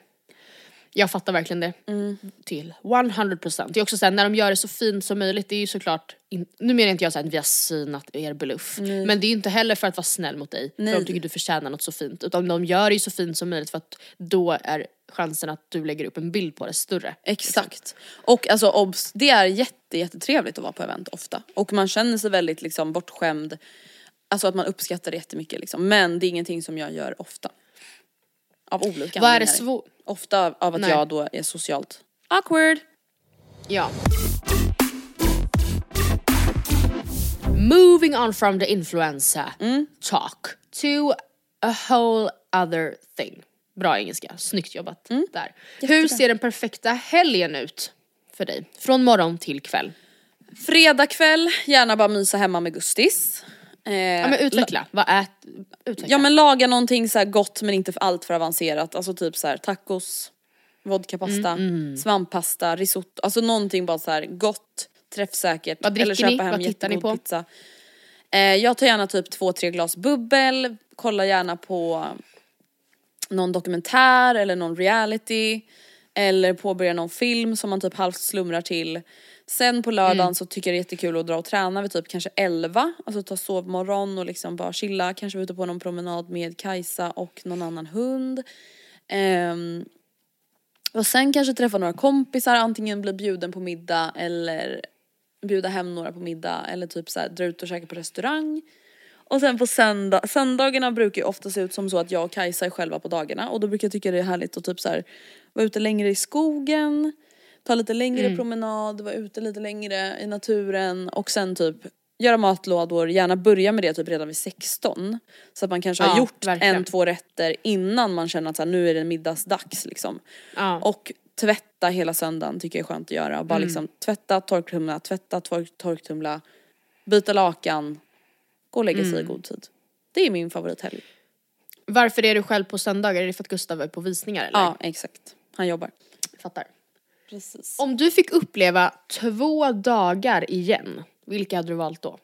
Jag fattar verkligen det. Mm. Till 100%. Det är också såhär, när de gör det så fint som möjligt, det är ju såklart, in, nu menar inte jag såhär att vi har synat er bluff. Men det är ju inte heller för att vara snäll mot dig, Nej. för de tycker du förtjänar något så fint. Utan de gör det ju så fint som möjligt för att då är chansen att du lägger upp en bild på det större. Exakt. Och alltså obs, det är jätte, jättetrevligt att vara på event ofta. Och man känner sig väldigt liksom bortskämd. Alltså att man uppskattar det jättemycket liksom. Men det är ingenting som jag gör ofta. Av olika Vad är det svårt? Ofta av att Nej. jag då är socialt awkward. Ja. Moving on from the influencer talk to a whole other thing. Bra engelska, snyggt jobbat där. Hur ser den perfekta helgen ut för dig? Från morgon till kväll. Fredag kväll, gärna bara mysa hemma med Gustis. Eh, Ja men utveckla, vad ät, utveckla. Ja men laga någonting så här gott men inte för allt för avancerat. Alltså typ så här tacos, vodkapasta, Mm, svamppasta, risotto. Alltså någonting bara så här gott, träffsäkert. Vad dricker eller köpa ni? hem Vad tittar ni på? Pizza. Eh, jag tar gärna typ två, tre glas bubbel, kollar gärna på någon dokumentär eller någon reality. Eller påbörjar någon film som man typ halvt slumrar till. Sen på lördagen Mm. så tycker jag det är jättekul att dra och träna vid typ kanske 11. Alltså ta sovmorgon och liksom bara chilla. Kanske vara ute på någon promenad med Kajsa och någon annan hund. Ehm, och sen kanske träffa några kompisar, antingen bli bjuden på middag eller bjuda hem några på middag eller typ så här, dra ut och käka på restaurang. Och sen på söndag, söndagarna brukar ju ofta se ut som så att jag och Kajsa är själva på dagarna och då brukar jag tycka det är härligt att typ så här, vara ute längre i skogen, ta lite längre promenad, vara ute lite längre i naturen och sen typ göra matlådor, gärna börja med det typ redan vid 16. Så att man kanske har Ja, gjort verkligen. en, två rätter innan man känner att så här, nu är det middagsdags liksom. Ja. Och tvätta hela söndagen tycker jag är skönt att göra. Bara liksom tvätta, torktumla, tvätta, tork, torktumla, byta lakan, gå och lägga sig i god tid. Det är min favorithelg. Varför är du själv på söndagar? Är det för att Gustav är på visningar eller? Ja, exakt. Han jobbar. Fattar. Precis. Om du fick uppleva två dagar igen, vilka hade du valt då?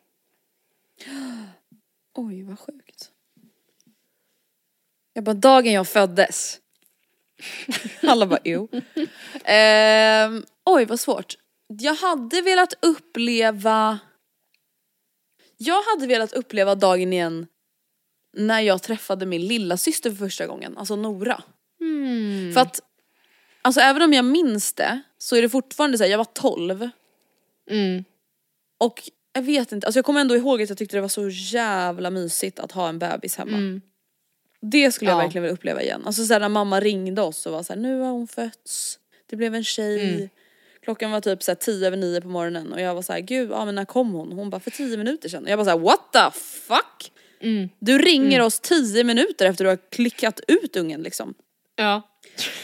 [gasps] Oj, vad sjukt. Jag bara, dagen jag föddes. [laughs] Alla bara, jo. [laughs] Ehm, oj, vad svårt. Jag hade velat uppleva... Jag hade velat uppleva dagen igen när jag träffade min lilla syster för första gången, alltså Nora. För att, alltså även om jag minns det så är det fortfarande så här, jag var 12 Mm. och jag vet inte, alltså jag kommer ändå ihåg att jag tyckte det var så jävla mysigt att ha en bebis hemma. Det skulle jag Ja. verkligen vilja uppleva igen. Alltså såhär när mamma ringde oss och var såhär, nu har hon fötts, det blev en tjej. Klockan var typ såhär tio över nio på morgonen och jag var såhär, gud, ja men när kom hon? Hon bara, för tio minuter sedan. Och jag bara såhär, what the fuck? Du ringer oss tio minuter efter du har klickat ut ungen liksom. Ja.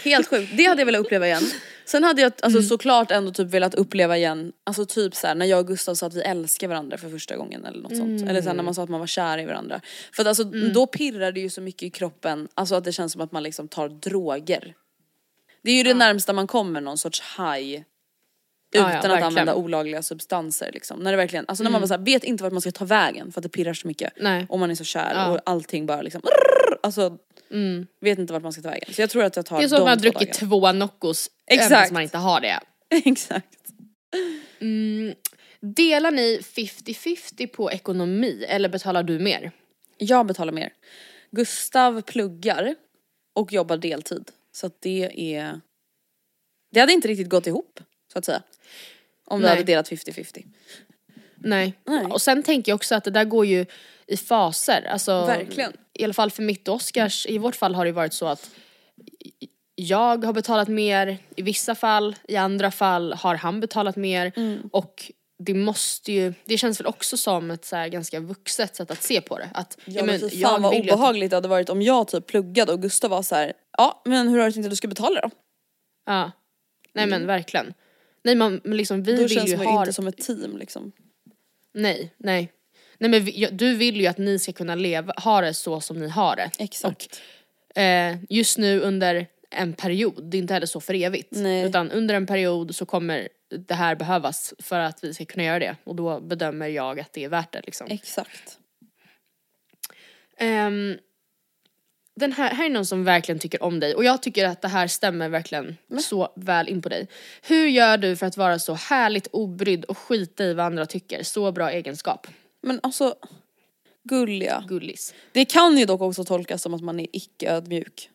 Helt sjukt, det hade jag velat uppleva igen. Sen hade jag alltså, såklart ändå typ velat uppleva igen, alltså typ såhär när jag och Gustav sa att vi älskar varandra för första gången eller något sånt. Eller sen när man sa att man var kär i varandra. För att alltså då pirrar det ju så mycket i kroppen, alltså att det känns som att man liksom tar droger. Det är ju det närmsta man kommer någon sorts high. Ja, Utan ja, att verkligen. använda olagliga substanser liksom. När det verkligen, alltså när man bara så här, vet inte vart man ska ta vägen för att det pirrar så mycket. Nej. Och man är så kär Ja. och allting bara liksom, alltså vet inte vart man ska ta vägen. Så jag tror att jag tar Det är som de att man har två druckit dagarna. två Noccos även fast man inte har det. [laughs] Exakt. Delar ni 50-50 på ekonomi eller betalar du mer? Jag betalar mer. Gustav pluggar och jobbar deltid. Så att det är... Det hade inte riktigt gått ihop, så att säga. Om vi Nej. hade delat 50-50. Nej. Nej. Och sen tänker jag också att det där går ju i faser. Alltså, Verkligen. I alla fall för mitt och Oscars, i vårt fall har det varit så att jag har betalat mer i vissa fall, i andra fall har han betalat mer Mm. och det måste ju, det känns väl också som ett så ganska vuxet sätt att se på det. Att, Ja, men fy fan vad ju att- obehagligt det hade varit om jag typ pluggade och Gustav var så här. ja men hur har du tänkt att du ska betala då? Ja. Nej men verkligen. Nej man, men liksom vi. Då vill känns ju man ha inte som ett team liksom. Nej, nej. Nej men vi, du vill ju att ni ska kunna leva, ha det så som ni har det. Exakt. Eh, just nu under en period, det är inte heller så för evigt. Nej. Utan under en period så kommer det här behövas för att vi ska kunna göra det. Och då bedömer jag att det är värt det liksom. Exakt. Ehm, den här, här är någon som verkligen tycker om dig och jag tycker att det här stämmer verkligen så väl in på dig. Hur gör du för att vara så härligt obrydd och skita i vad andra tycker? Så bra egenskap. Men alltså, gulliga. Gullis. Det kan ju dock också tolkas som att man är icke-ödmjuk.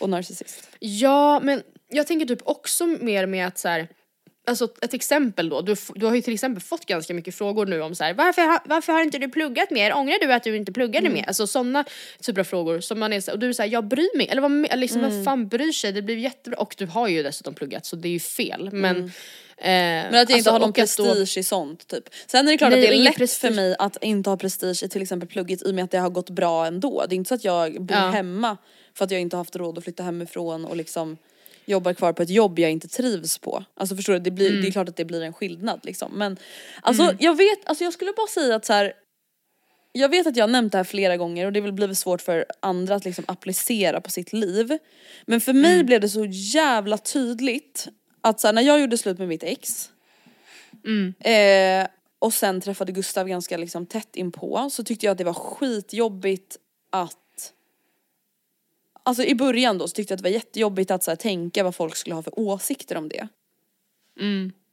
och narcissist. Ja, men jag tänker typ också mer med att så här, Alltså ett exempel då, du, du har ju till exempel fått ganska mycket frågor nu om så här, varför, varför har inte du pluggat mer? Ångrar du att du inte pluggade mer? Alltså sådana typer av frågor som man är så, och du är såhär, jag bryr mig, eller vad, liksom, vem fan bryr sig? Det blir jättebra, och du har ju dessutom pluggat så det är ju fel. Men, eh, Men att jag inte har någon prestige i sånt typ. Sen är det klart Nej, att det är lätt prestige. för mig att inte ha prestige i till exempel plugget i och med att det har gått bra ändå. Det är inte så att jag bor Ja. hemma för att jag inte har haft råd att flytta hemifrån och liksom jobbar kvar på ett jobb jag inte trivs på. Alltså förstår du, det, blir, Mm. det är klart att det blir en skillnad liksom. Men alltså jag vet, alltså jag skulle bara säga att så här. Jag vet att jag har nämnt det här flera gånger och det har väl blivit svårt för andra att liksom applicera på sitt liv. Men för mig blev det så jävla tydligt att så här, när jag gjorde slut med mitt ex Eh, och sen träffade Gustav ganska liksom tätt inpå så tyckte jag att det var skitjobbigt att Alltså i början då så tyckte jag att det var jättejobbigt att så här, tänka vad folk skulle ha för åsikter om det.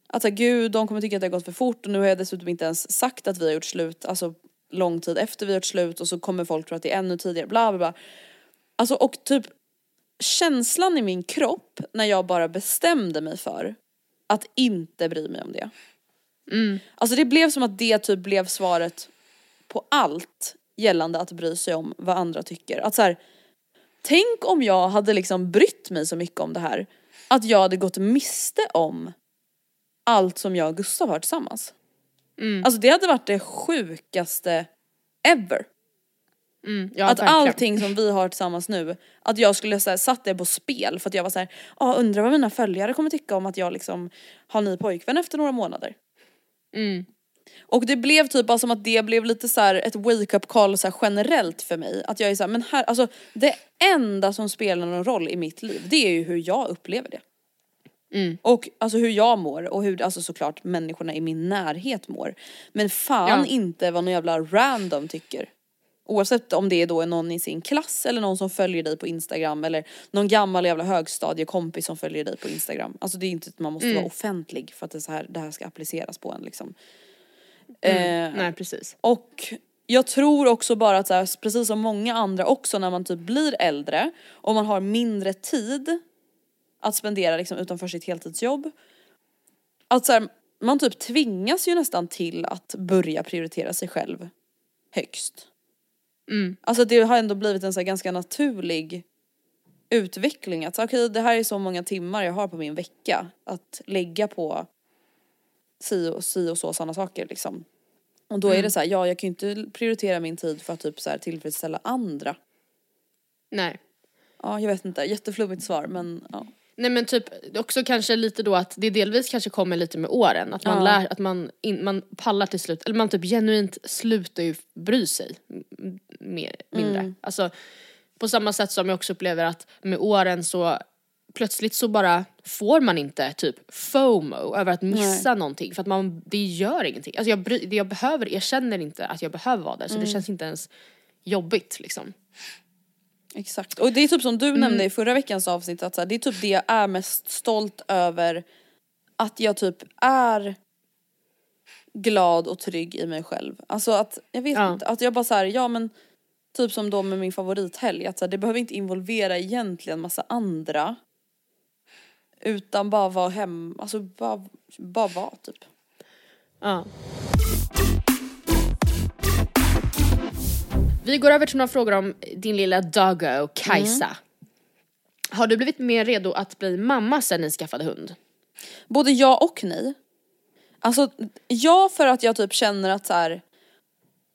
Att så här, gud de kommer tycka att det har gått för fort och nu har jag dessutom inte ens sagt att vi har gjort slut, alltså lång tid efter vi har gjort slut och så kommer folk tro att det är ännu tidigare, bla bla bla. Alltså och typ känslan i min kropp när jag bara bestämde mig för att inte bry mig om det. Alltså det blev som att det typ blev svaret på allt gällande att bry sig om vad andra tycker. Att så här, tänk om jag hade liksom brytt mig så mycket om det här. Att jag hade gått miste om allt som jag och Gustav har tillsammans. Alltså det hade varit det sjukaste ever. Mm, ja, att verkligen. allting som vi har tillsammans nu, att jag skulle här, satt det på spel för att jag var så här, ah, undrar vad mina följare kommer tycka om att jag liksom har ny pojkvän efter några månader. Mm. Och det blev typ bara som att det blev lite så här ett wake up call så generellt för mig. Att jag är så här, men här, alltså det enda som spelar någon roll i mitt liv det är ju hur jag upplever det. Mm. Och alltså hur jag mår och hur alltså såklart människorna i min närhet mår. Men fan Ja. inte vad någon jävla random tycker. Oavsett om det är då någon i sin klass eller någon som följer dig på Instagram eller någon gammal jävla högstadiekompis som följer dig på Instagram. Alltså det är inte att man måste vara offentlig för att det, så här, det här ska appliceras på en liksom. Eh, Nej precis. och jag tror också bara att så här, precis som många andra också när man typ blir äldre och man har mindre tid att spendera liksom utanför sitt heltidsjobb. Att så här, man typ tvingas ju nästan till att börja prioritera sig själv högst. Alltså det har ändå blivit en så ganska naturlig utveckling att okej det här är så många timmar jag har på min vecka att lägga på si och, si och så sådana saker liksom. Och då är det så här, ja jag kan ju inte prioritera min tid för att typ så här tillfredsställa andra. Nej. Ja jag vet inte, jätteflummigt svar men ja. Nej men typ också kanske lite då att det delvis kanske kommer lite med åren. Att man Ja. lär, att man, in, man pallar till slut, eller man typ genuint slutar ju bry sig mer, mindre. Mm. Alltså på samma sätt som jag också upplever att med åren så plötsligt så bara får man inte typ FOMO över att missa någonting för att man, det gör ingenting. Alltså jag, bry, jag behöver, jag känner inte att jag behöver vara där så Mm. det känns inte ens jobbigt liksom. Exakt. Och det är typ som du Mm. nämnde i förra veckans avsnitt att så här, det är typ det jag är mest stolt över. Att jag typ är glad och trygg i mig själv. Alltså att, jag vet Ja. inte, att jag bara såhär, ja men typ som då med min favorithelg, att så här, det behöver inte involvera egentligen massa andra. Utan bara vara hem, alltså bara, bara vara typ. Ja. Vi går över till några frågor om din lilla doggo, Kajsa. Har du blivit mer redo att bli mamma sen ni skaffade hund? Både ja och nej. Alltså ja för att jag typ känner att så här,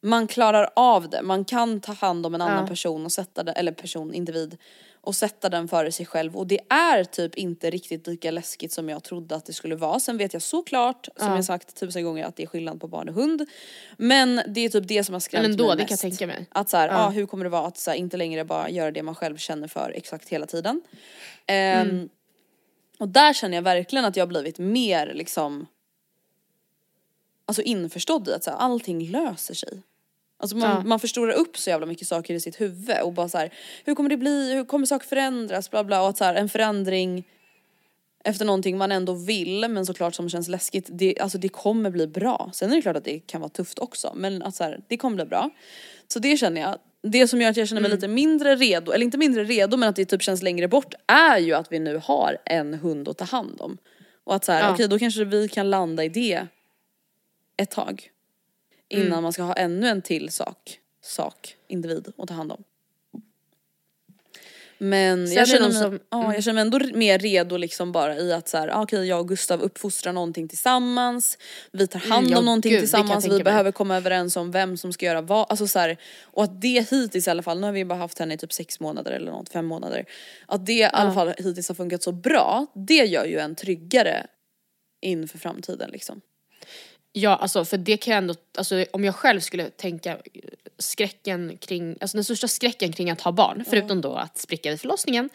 man klarar av det, man kan ta hand om en annan Ja. person och sätta den, eller person, individ och sätta den före sig själv och det är typ inte riktigt lika läskigt som jag trodde att det skulle vara. Sen vet jag såklart, som Ja. jag sagt tusen gånger, att det är skillnad på barn och hund. Men det är typ det som har skrämt Men ändå, mig det kan jag mest. tänka mig. Att så här, Ja. ah, hur kommer det vara att här, inte längre bara göra det man själv känner för exakt hela tiden. Ehm, Mm. och där känner jag verkligen att jag har blivit mer liksom Alltså införstådd i att så här, allting löser sig. Alltså man, Ja. man förstorar upp så jävla mycket saker i sitt huvud och bara så här, hur kommer det bli, hur kommer saker förändras, bla bla och att så här, en förändring efter någonting man ändå vill men såklart som känns läskigt, det, alltså det kommer bli bra. Sen är det klart att det kan vara tufft också men att så här, det kommer bli bra. Så det känner jag. det som gör att jag känner mig Mm. lite mindre redo, eller inte mindre redo men att det typ känns längre bort är ju att vi nu har en hund att ta hand om. Och att så här, Ja. okej då kanske vi kan landa i det ett tag. Innan Mm. man ska ha ännu en till sak, sak, individ att ta hand om. Men Sen jag känner, mig, som- ja, mm. jag känner mig ändå mer redo liksom bara i att så här, ah, okej jag och Gustav uppfostrar någonting tillsammans. Vi tar hand Mm, om någonting gud, tillsammans, vi behöver komma överens om vem som ska göra vad. Alltså så här, och att det hittills i alla fall, nu har vi bara haft henne i typ sex månader eller något, fem månader. Att det i alla fall hittills har funkat så bra, det gör ju en tryggare inför framtiden liksom. Ja alltså för det kan jag ändå, alltså om jag själv skulle tänka skräcken kring, alltså den största skräcken kring att ha barn, förutom då att spricka vid förlossningen,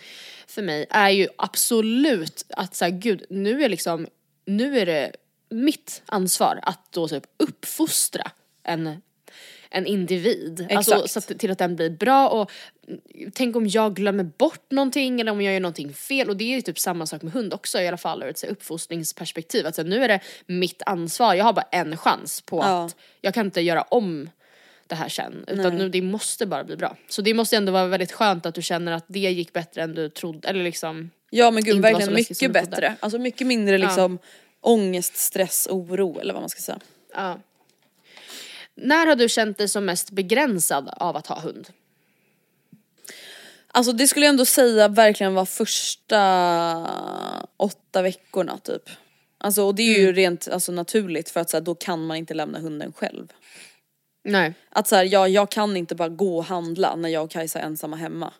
för mig är ju absolut att säga gud nu är liksom, nu är det mitt ansvar att då typ uppfostra en en individ. Alltså Exakt. så att, till att den blir bra och mm, tänk om jag glömmer bort någonting eller om jag gör någonting fel och det är ju typ samma sak med hund också i alla fall ur ett så uppfostringsperspektiv. Alltså nu är det mitt ansvar, jag har bara en chans på Ja. att jag kan inte göra om det här sen utan nu det måste bara bli bra. Så det måste ändå vara väldigt skönt att du känner att det gick bättre än du trodde eller liksom Ja men gud verkligen mycket bättre. Alltså mycket mindre liksom ångest, stress, oro eller vad man ska säga. ja. När har du känt dig som mest begränsad av att ha hund? Alltså det skulle jag ändå säga verkligen var första åtta veckorna typ. Alltså och det är ju rent alltså, naturligt för att så här, då kan man inte lämna hunden själv. Nej. Att så här, ja, jag kan inte bara gå och handla när jag och Kajsa är ensamma hemma.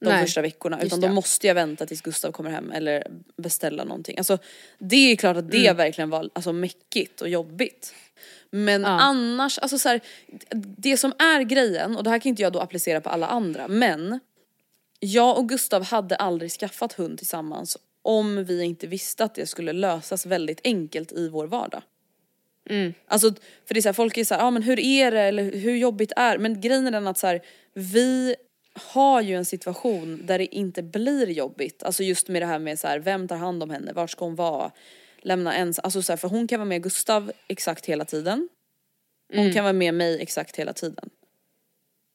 De Nej, första veckorna just utan det. då måste jag vänta tills Gustav kommer hem eller beställa någonting. Alltså det är klart att det verkligen var alltså, mäckigt och jobbigt. Men annars, alltså så här, det som är grejen och det här kan inte jag då applicera på alla andra men jag och Gustav hade aldrig skaffat hund tillsammans om vi inte visste att det skulle lösas väldigt enkelt i vår vardag. Alltså för det är så här, folk är så här, ah, men hur är det eller hur jobbigt är Men grejen är den att så här, vi har ju en situation där det inte blir jobbigt. Alltså just med det här med så här, vem tar hand om henne, vart ska hon vara? Lämna ens, alltså så här, för hon kan vara med Gustav exakt hela tiden. Hon kan vara med mig exakt hela tiden.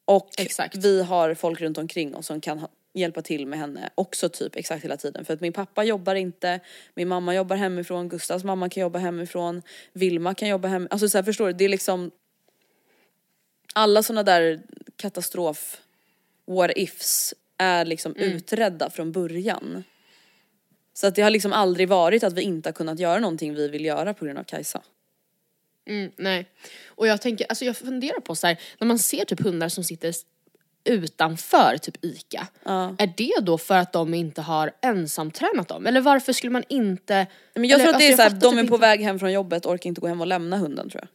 Och Exakt. vi har folk runt omkring oss som kan ha, hjälpa till med henne också typ exakt hela tiden. För att min pappa jobbar inte, min mamma jobbar hemifrån, Gustavs mamma kan jobba hemifrån, Vilma kan jobba hemifrån. Alltså så här, förstår du? Det är liksom alla såna där katastrof what ifs är liksom utredda från början. Så att det har liksom aldrig varit att vi inte har kunnat göra någonting vi vill göra på grund av Kajsa. Mm, nej. Och jag tänker, alltså jag funderar på så här, när man ser typ hundar som sitter utanför typ ICA. Är det då för att de inte har ensamtränat dem? Eller varför skulle man inte... Men jag eller, tror att det är alltså, så här, fattar de typ är på inte- väg hem från jobbet, orkar inte gå hem och lämna hunden tror jag.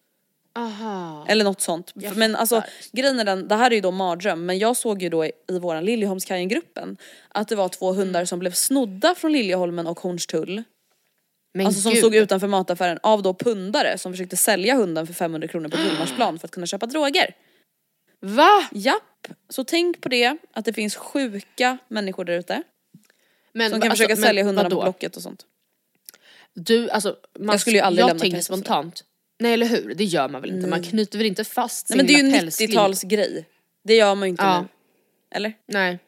Aha. Eller något sånt. Jag men alltså fattar. grejen är den, det här är ju då mardröm men jag såg ju då i, i våran Liljeholmskajen-gruppen att det var två Mm. hundar som blev snodda från Liljeholmen och Hornstull. Men Alltså som gud. stod utanför mataffären av då pundare som försökte sälja hunden för 500 kronor på [gasps] Gullmarsplan för att kunna köpa droger. Va? Japp, så tänk på det att det finns sjuka människor där ute Men, som kan alltså, försöka sälja hundarna på vadå? Blocket och sånt. Du, alltså, man, Jag skulle ju aldrig jag lämna tänker spontant. Nej eller hur, det gör man väl inte? Man knyter väl inte fast Nej sin men det är ju en pälsling? 90-talsgrej. Det gör man ju inte Ja. nu. Eller? Nej.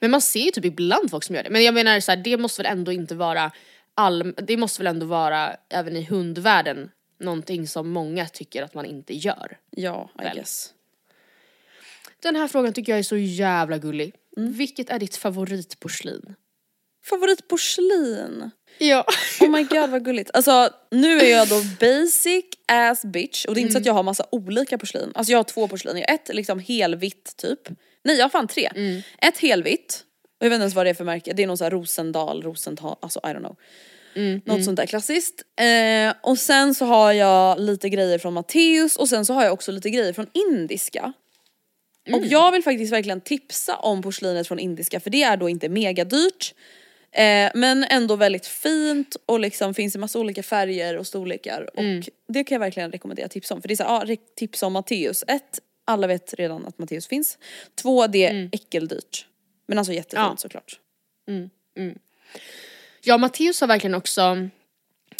Men man ser ju typ ibland folk som gör det. Men jag menar så här, det måste väl ändå inte vara all, det måste väl ändå vara även i hundvärlden någonting som många tycker att man inte gör. Ja, I Väl. guess. Den här frågan tycker jag är så jävla gullig. Mm. Vilket är ditt favoritporslin? Favoritporslin? Ja. Oh my god vad gulligt. Alltså nu är jag då basic ass bitch och det är inte så att jag har massa olika porslin. Alltså jag har två porslin, jag har ett liksom helvitt typ. Nej jag har fan tre. Ett helvitt, jag vet inte ens vad det är för märke, det är någon sån här Rosendal, Rosenthal, alltså I don't know. Något sånt där klassiskt. Eh, och sen så har jag lite grejer från Matteus och sen så har jag också lite grejer från indiska. Och jag vill faktiskt verkligen tipsa om porslinet från indiska för det är då inte mega dyrt. Eh, men ändå väldigt fint och liksom finns i massa olika färger och storlekar. Och det kan jag verkligen rekommendera tips om. För det är så här, ja, tips om Matteus. Ett, alla vet redan att Matteus finns. Två, det är äckeldyrt. Men alltså jättefint Ja. såklart. Ja, Matteus har verkligen också,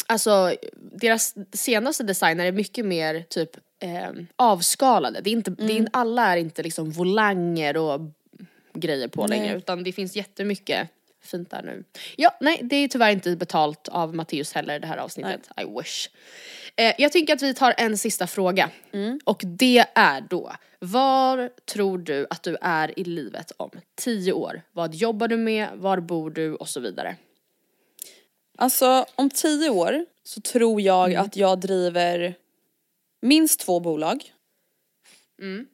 alltså deras senaste designer är mycket mer typ eh, avskalade. Det är inte, det Mm. är, alla är inte liksom volanger och grejer på Nej. längre utan det finns jättemycket fint där nu. Ja, nej det är tyvärr inte betalt av Matteus heller det här avsnittet. I wish. Eh, jag tycker att vi tar en sista fråga. Mm. Och det är då, var tror du att du är i livet om tio år? Vad jobbar du med? Var bor du? Och så vidare. Alltså om tio år så tror jag att jag driver minst två bolag.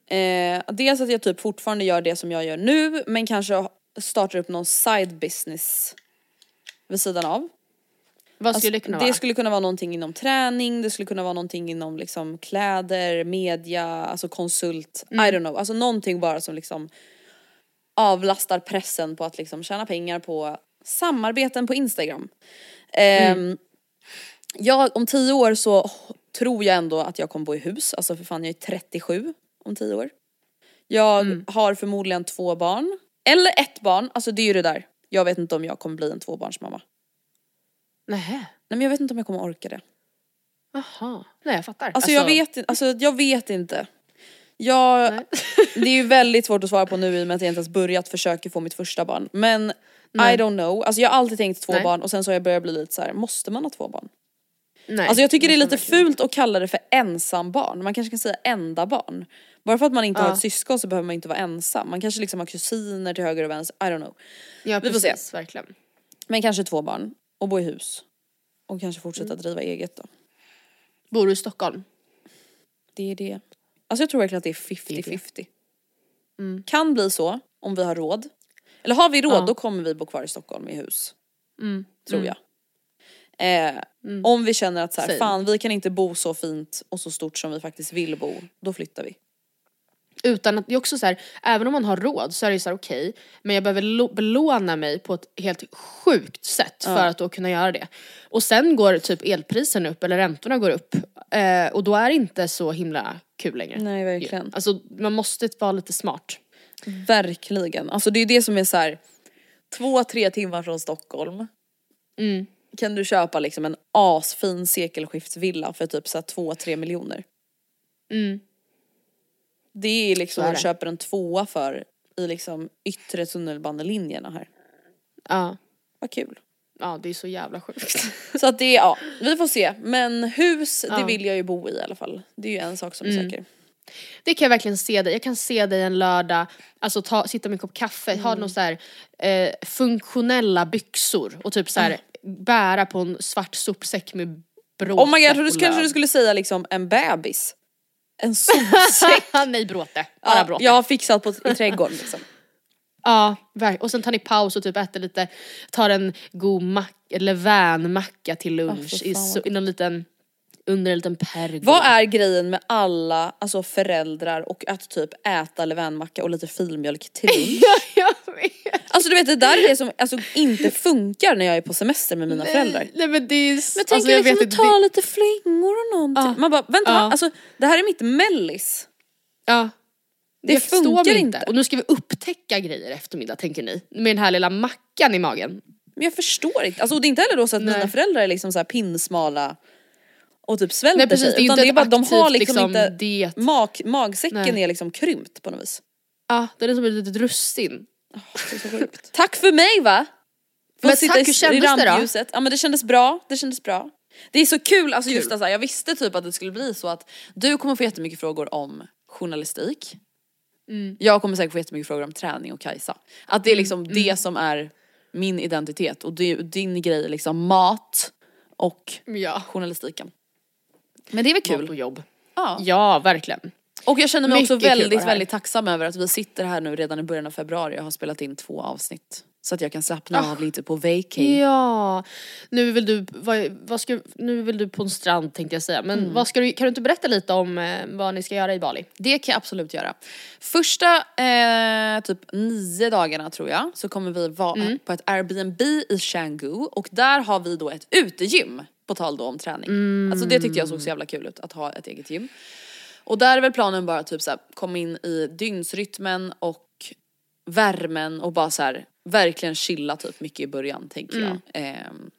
Eh, dels att jag typ fortfarande gör det som jag gör nu men kanske startar upp någon side business vid sidan av. Vad Alltså, skulle det kunna det vara? skulle kunna vara någonting inom träning, det skulle kunna vara någonting inom liksom kläder, media, alltså konsult, I don't know. Alltså någonting bara som liksom avlastar pressen på att liksom tjäna pengar på samarbeten på Instagram. Ehm, jag, om tio år så tror jag ändå att jag kommer bo i hus, alltså för fan jag är 37 om tio år. Jag har förmodligen två barn, eller ett barn, alltså det är ju det där. Jag vet inte om jag kommer bli en tvåbarnsmamma. Nähä. Nej men jag vet inte om jag kommer orka det. Jaha. Nej jag fattar. Alltså, jag vet, alltså jag vet inte. Jag, [laughs] det är ju väldigt svårt att svara på nu i och med att jag inte ens börjat försöka få mitt första barn. Men Nej. I don't know, alltså jag har alltid tänkt två Nej. barn och sen så har jag börjat bli lite så här: måste man ha två barn? Nej, Alltså jag tycker det är lite fult att kalla det för ensam barn. man kanske kan säga enda barn. Bara för att man inte har Ja. ett syskon så behöver man inte vara ensam. Man kanske liksom har kusiner till höger och vänster, I don't know. Ja Vi får se. precis, verkligen. Men kanske två barn och bo i hus. Och kanske fortsätta Mm. driva eget då. Bor du i Stockholm? Det är det. Alltså jag tror verkligen att det är 50-50. Kan bli så om vi har råd. Eller har vi råd Mm. Ja. då kommer vi bo kvar i Stockholm i hus. Mm. Tror jag. Eh, Om vi känner att så här, fan vi kan inte bo så fint och så stort som vi faktiskt vill bo. Då flyttar vi. Utan att det är också så här, även om man har råd så är det ju så här okej, men jag behöver belåna mig på ett helt sjukt sätt för att då kunna göra det. Och sen går typ elprisen upp eller räntorna går upp eh, och då är det inte så himla kul längre. Nej verkligen. Alltså man måste vara lite smart. Verkligen. Alltså det är det som är så här. två, tre timmar från Stockholm. Mm. Kan du köpa liksom en asfin sekelskiftsvilla för typ så här två, tre miljoner. Mm. Det är liksom vad du det. köper en tvåa för i liksom yttre tunnelbanelinjerna här. Ja. Vad kul. ja, det är så jävla sjukt. Så att det ja, vi får se. Men hus, det Ja. vill jag ju bo i i alla fall. Det är ju en sak som är Mm. säker. Det kan jag verkligen se dig. Jag kan se dig en lördag, alltså ta, sitta med en kopp kaffe, ha Mm. någon så här, eh, funktionella byxor och typ så här, bära på en svart sopsäck med bråte Oh my god, jag trodde kanske löv. du skulle säga liksom en bebis. En sopsäck. [laughs] Nej bråte, bara ja, bråte. jag har fixat på, i trädgården liksom. Ja, och sen tar ni paus och typ äter lite, tar en god mack, levainmacka till lunch för i, så, i någon liten, under en liten pergola. Vad är grejen med alla alltså föräldrar och att typ äta levainmacka och lite filmjölk till [laughs] lunch? Vet. Alltså du vet det där är det som alltså, inte funkar när jag är på semester med mina föräldrar. Nej men det är... Men tänk alltså, jag liksom att ta det- lite flingor och någonting. Ja. Man bara vänta, Ja. alltså det här är mitt mellis. Ja. Det jag funkar inte. Och nu ska vi upptäcka grejer i eftermiddag tänker ni. Med den här lilla mackan i magen. Men jag förstår inte, alltså det är inte heller då så att Nej. mina föräldrar är liksom så här pinsmala och typ svälter Nej, precis, sig. det är utan inte det är bara att de har liksom, liksom, inte, diet. mag, magsäcken Nej. är liksom krympt på något vis. Ja, det är som ett litet russin. Det så sjukt. [laughs] Tack för mig va! Få Men sitta tack, hur kändes i det då? rampljuset. Ja men det kändes bra, det kändes bra. Det är så kul, alltså just Kul. att så här, jag visste typ att det skulle bli så att du kommer få jättemycket frågor om journalistik. Mm. Jag kommer säkert få jättemycket frågor om träning och Kajsa. Att det är liksom det som är min identitet och det, din grej är liksom mat och Ja. journalistiken. Men det är väl Mat och kul. jobb. Ja. Ja, verkligen. Och jag känner mig också Mycket var väldigt, väldigt tacksam över att vi sitter här nu redan i början av februari och har spelat in två avsnitt. Så att jag kan slappna av lite på vacay. Ja, nu vill du, vad, vad ska, nu vill du på en strand tänkte jag säga. Men vad ska du, kan du inte berätta lite om eh, vad ni ska göra i Bali? Det kan jag absolut göra. Första eh, typ nio dagarna tror jag så kommer vi vara på ett Airbnb i Canggu och där har vi då ett utegym. På tal då om träning. Alltså det tyckte jag såg så jävla kul ut att ha ett eget gym. Och där är väl planen bara typ såhär komma in i dygnsrytmen och värmen och bara så här verkligen chilla typ mycket i början tänker jag. Ehm,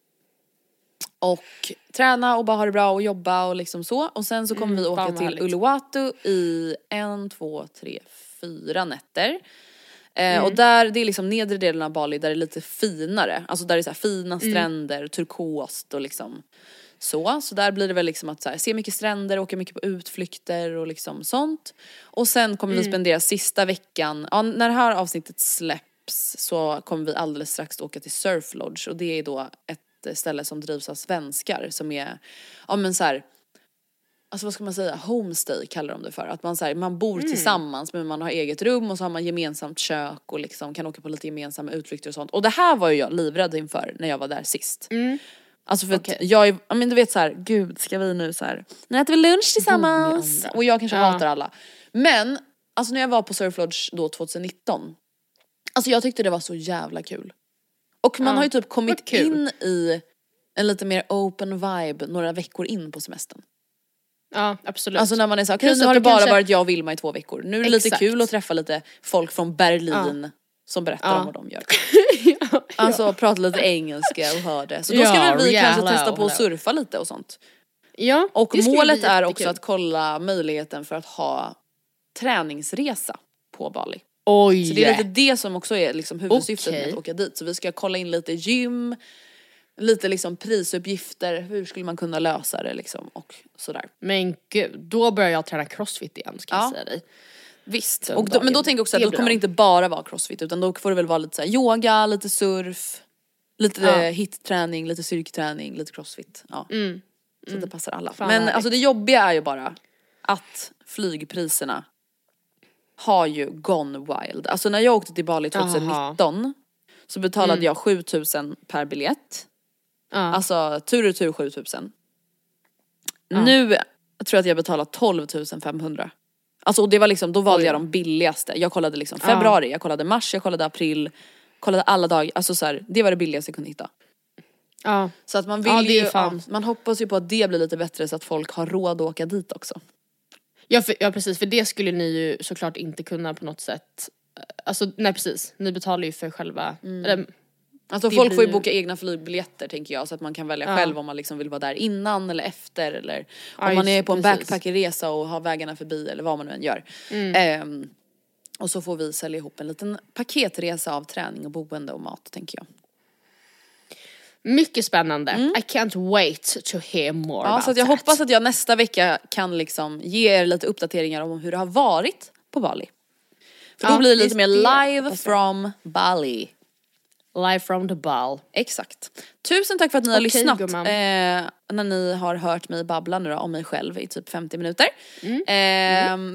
och träna och bara ha det bra och jobba och liksom så. Och sen så kommer Mm, vi åka till härligt. Uluwatu i en, två, tre, fyra nätter. Eh, Mm. Och där, det är liksom nedre delen av Bali där det är lite finare. Alltså där det är så här fina Mm. stränder, turkost och liksom så. Så där blir det väl liksom att så här, se mycket stränder, åka mycket på utflykter och liksom sånt. Och sen kommer Mm. vi spendera sista veckan, ja, när det här avsnittet släpps så kommer vi alldeles strax åka till Surf Lodge och det är då ett ställe som drivs av svenskar som är, ja men så här, Alltså vad ska man säga, homestay kallar de det för. Att man, så här, man bor Mm. tillsammans men man har eget rum och så har man gemensamt kök och liksom kan åka på lite gemensamma utflykter och sånt. Och det här var ju jag livrädd inför när jag var där sist. Alltså för Okej. att jag är, ja men du vet så här, gud ska vi nu så här, nu äter vi lunch tillsammans. Och jag kanske Ja. hatar alla. Men, alltså när jag var på Surf Lodge då 2019. Alltså jag tyckte det var så jävla kul. Och man Ja. har ju typ kommit in i en lite mer open vibe några veckor in på semestern. Ja absolut. Alltså när man är såhär, okej Plus nu har det bara kanske- varit jag och Vilma i två veckor. Nu är det lite Exakt. kul att träffa lite folk från Berlin som berättar Ja. om vad de gör. [laughs] Alltså prata lite engelska och hör det. Så då ska Ja, väl vi ja, kanske hello, testa på att surfa lite och sånt. ja, Och målet är också att kolla möjligheten för att ha träningsresa på Bali. Oj! Så det är lite det som också är liksom huvudsyftet med Okej. att åka dit. Så vi ska kolla in lite gym, lite liksom prisuppgifter, hur skulle man kunna lösa det liksom och sådär. Men gud, då börjar jag träna crossfit igen ska Ja. jag säga dig. Visst, och då, men då tänker jag också att Det då kommer det inte bara vara crossfit utan då får det väl vara lite så yoga, lite surf, lite Ja. hitträning, lite styrketräning, lite crossfit. Ja. Mm. Så att det passar alla. Fan, men alltså det jobbiga är ju bara att flygpriserna har ju gone wild. Alltså när jag åkte till Bali 2019 så betalade Mm. jag 7000 per biljett. Ja. Alltså tur och tur 7000. Ja. Nu tror jag att jag betalar 12 500. Alltså och det var liksom, då valde jag de billigaste. Jag kollade liksom februari, jag kollade mars, jag kollade april. Kollade alla dagar, alltså så här, det var det billigaste jag kunde hitta. ja. Så att man vill Ja, ju, fan. man hoppas ju på att det blir lite bättre så att folk har råd att åka dit också. Ja, för, ja precis, för det skulle ni ju såklart inte kunna på något sätt. Alltså nej precis, ni betalar ju för själva, eller, Alltså Det folk får ju blir- boka egna flygbiljetter tänker jag så att man kan välja Ja. själv om man liksom vill vara där innan eller efter eller om man är på en precis. backpackerresa och har vägarna förbi eller vad man nu än gör. Mm. Ehm, och så får vi sälja ihop en liten paketresa av träning och boende och mat tänker jag. mycket spännande. I can't wait to hear more Mm. Ja, about så jag that. hoppas att jag nästa vecka kan liksom ge er lite uppdateringar om hur det har varit på Bali. För då Ja, blir det lite mer live from Bali. Live from the ball. Exakt. Tusen tack för att ni har Okej, lyssnat. Eh, när ni har hört mig babbla nu då, om mig själv i typ 50 minuter. Mm.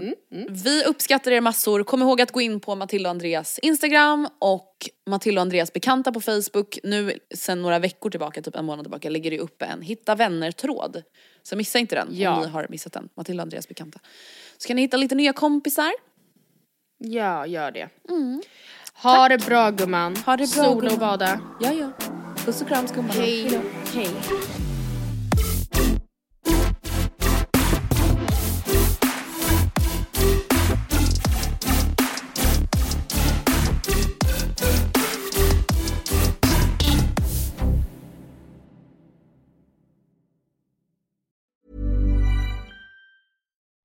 Eh, Vi uppskattar er massor. Kom ihåg att gå in på Matilda och Andreas Instagram och Matilda och Andreas bekanta på Facebook. Nu sen några veckor tillbaka, typ en månad tillbaka, ligger det uppe en hitta vänner-tråd. Så missa inte den Ja. om ni har missat den. Matilda och Andreas bekanta. Så kan ni hitta lite nya kompisar. Ja, gör det. Ha det bra gumman. Ha det bra, Sola och gumman. bada. Ja, ja. Puss och kram skumma. Hej. Hej.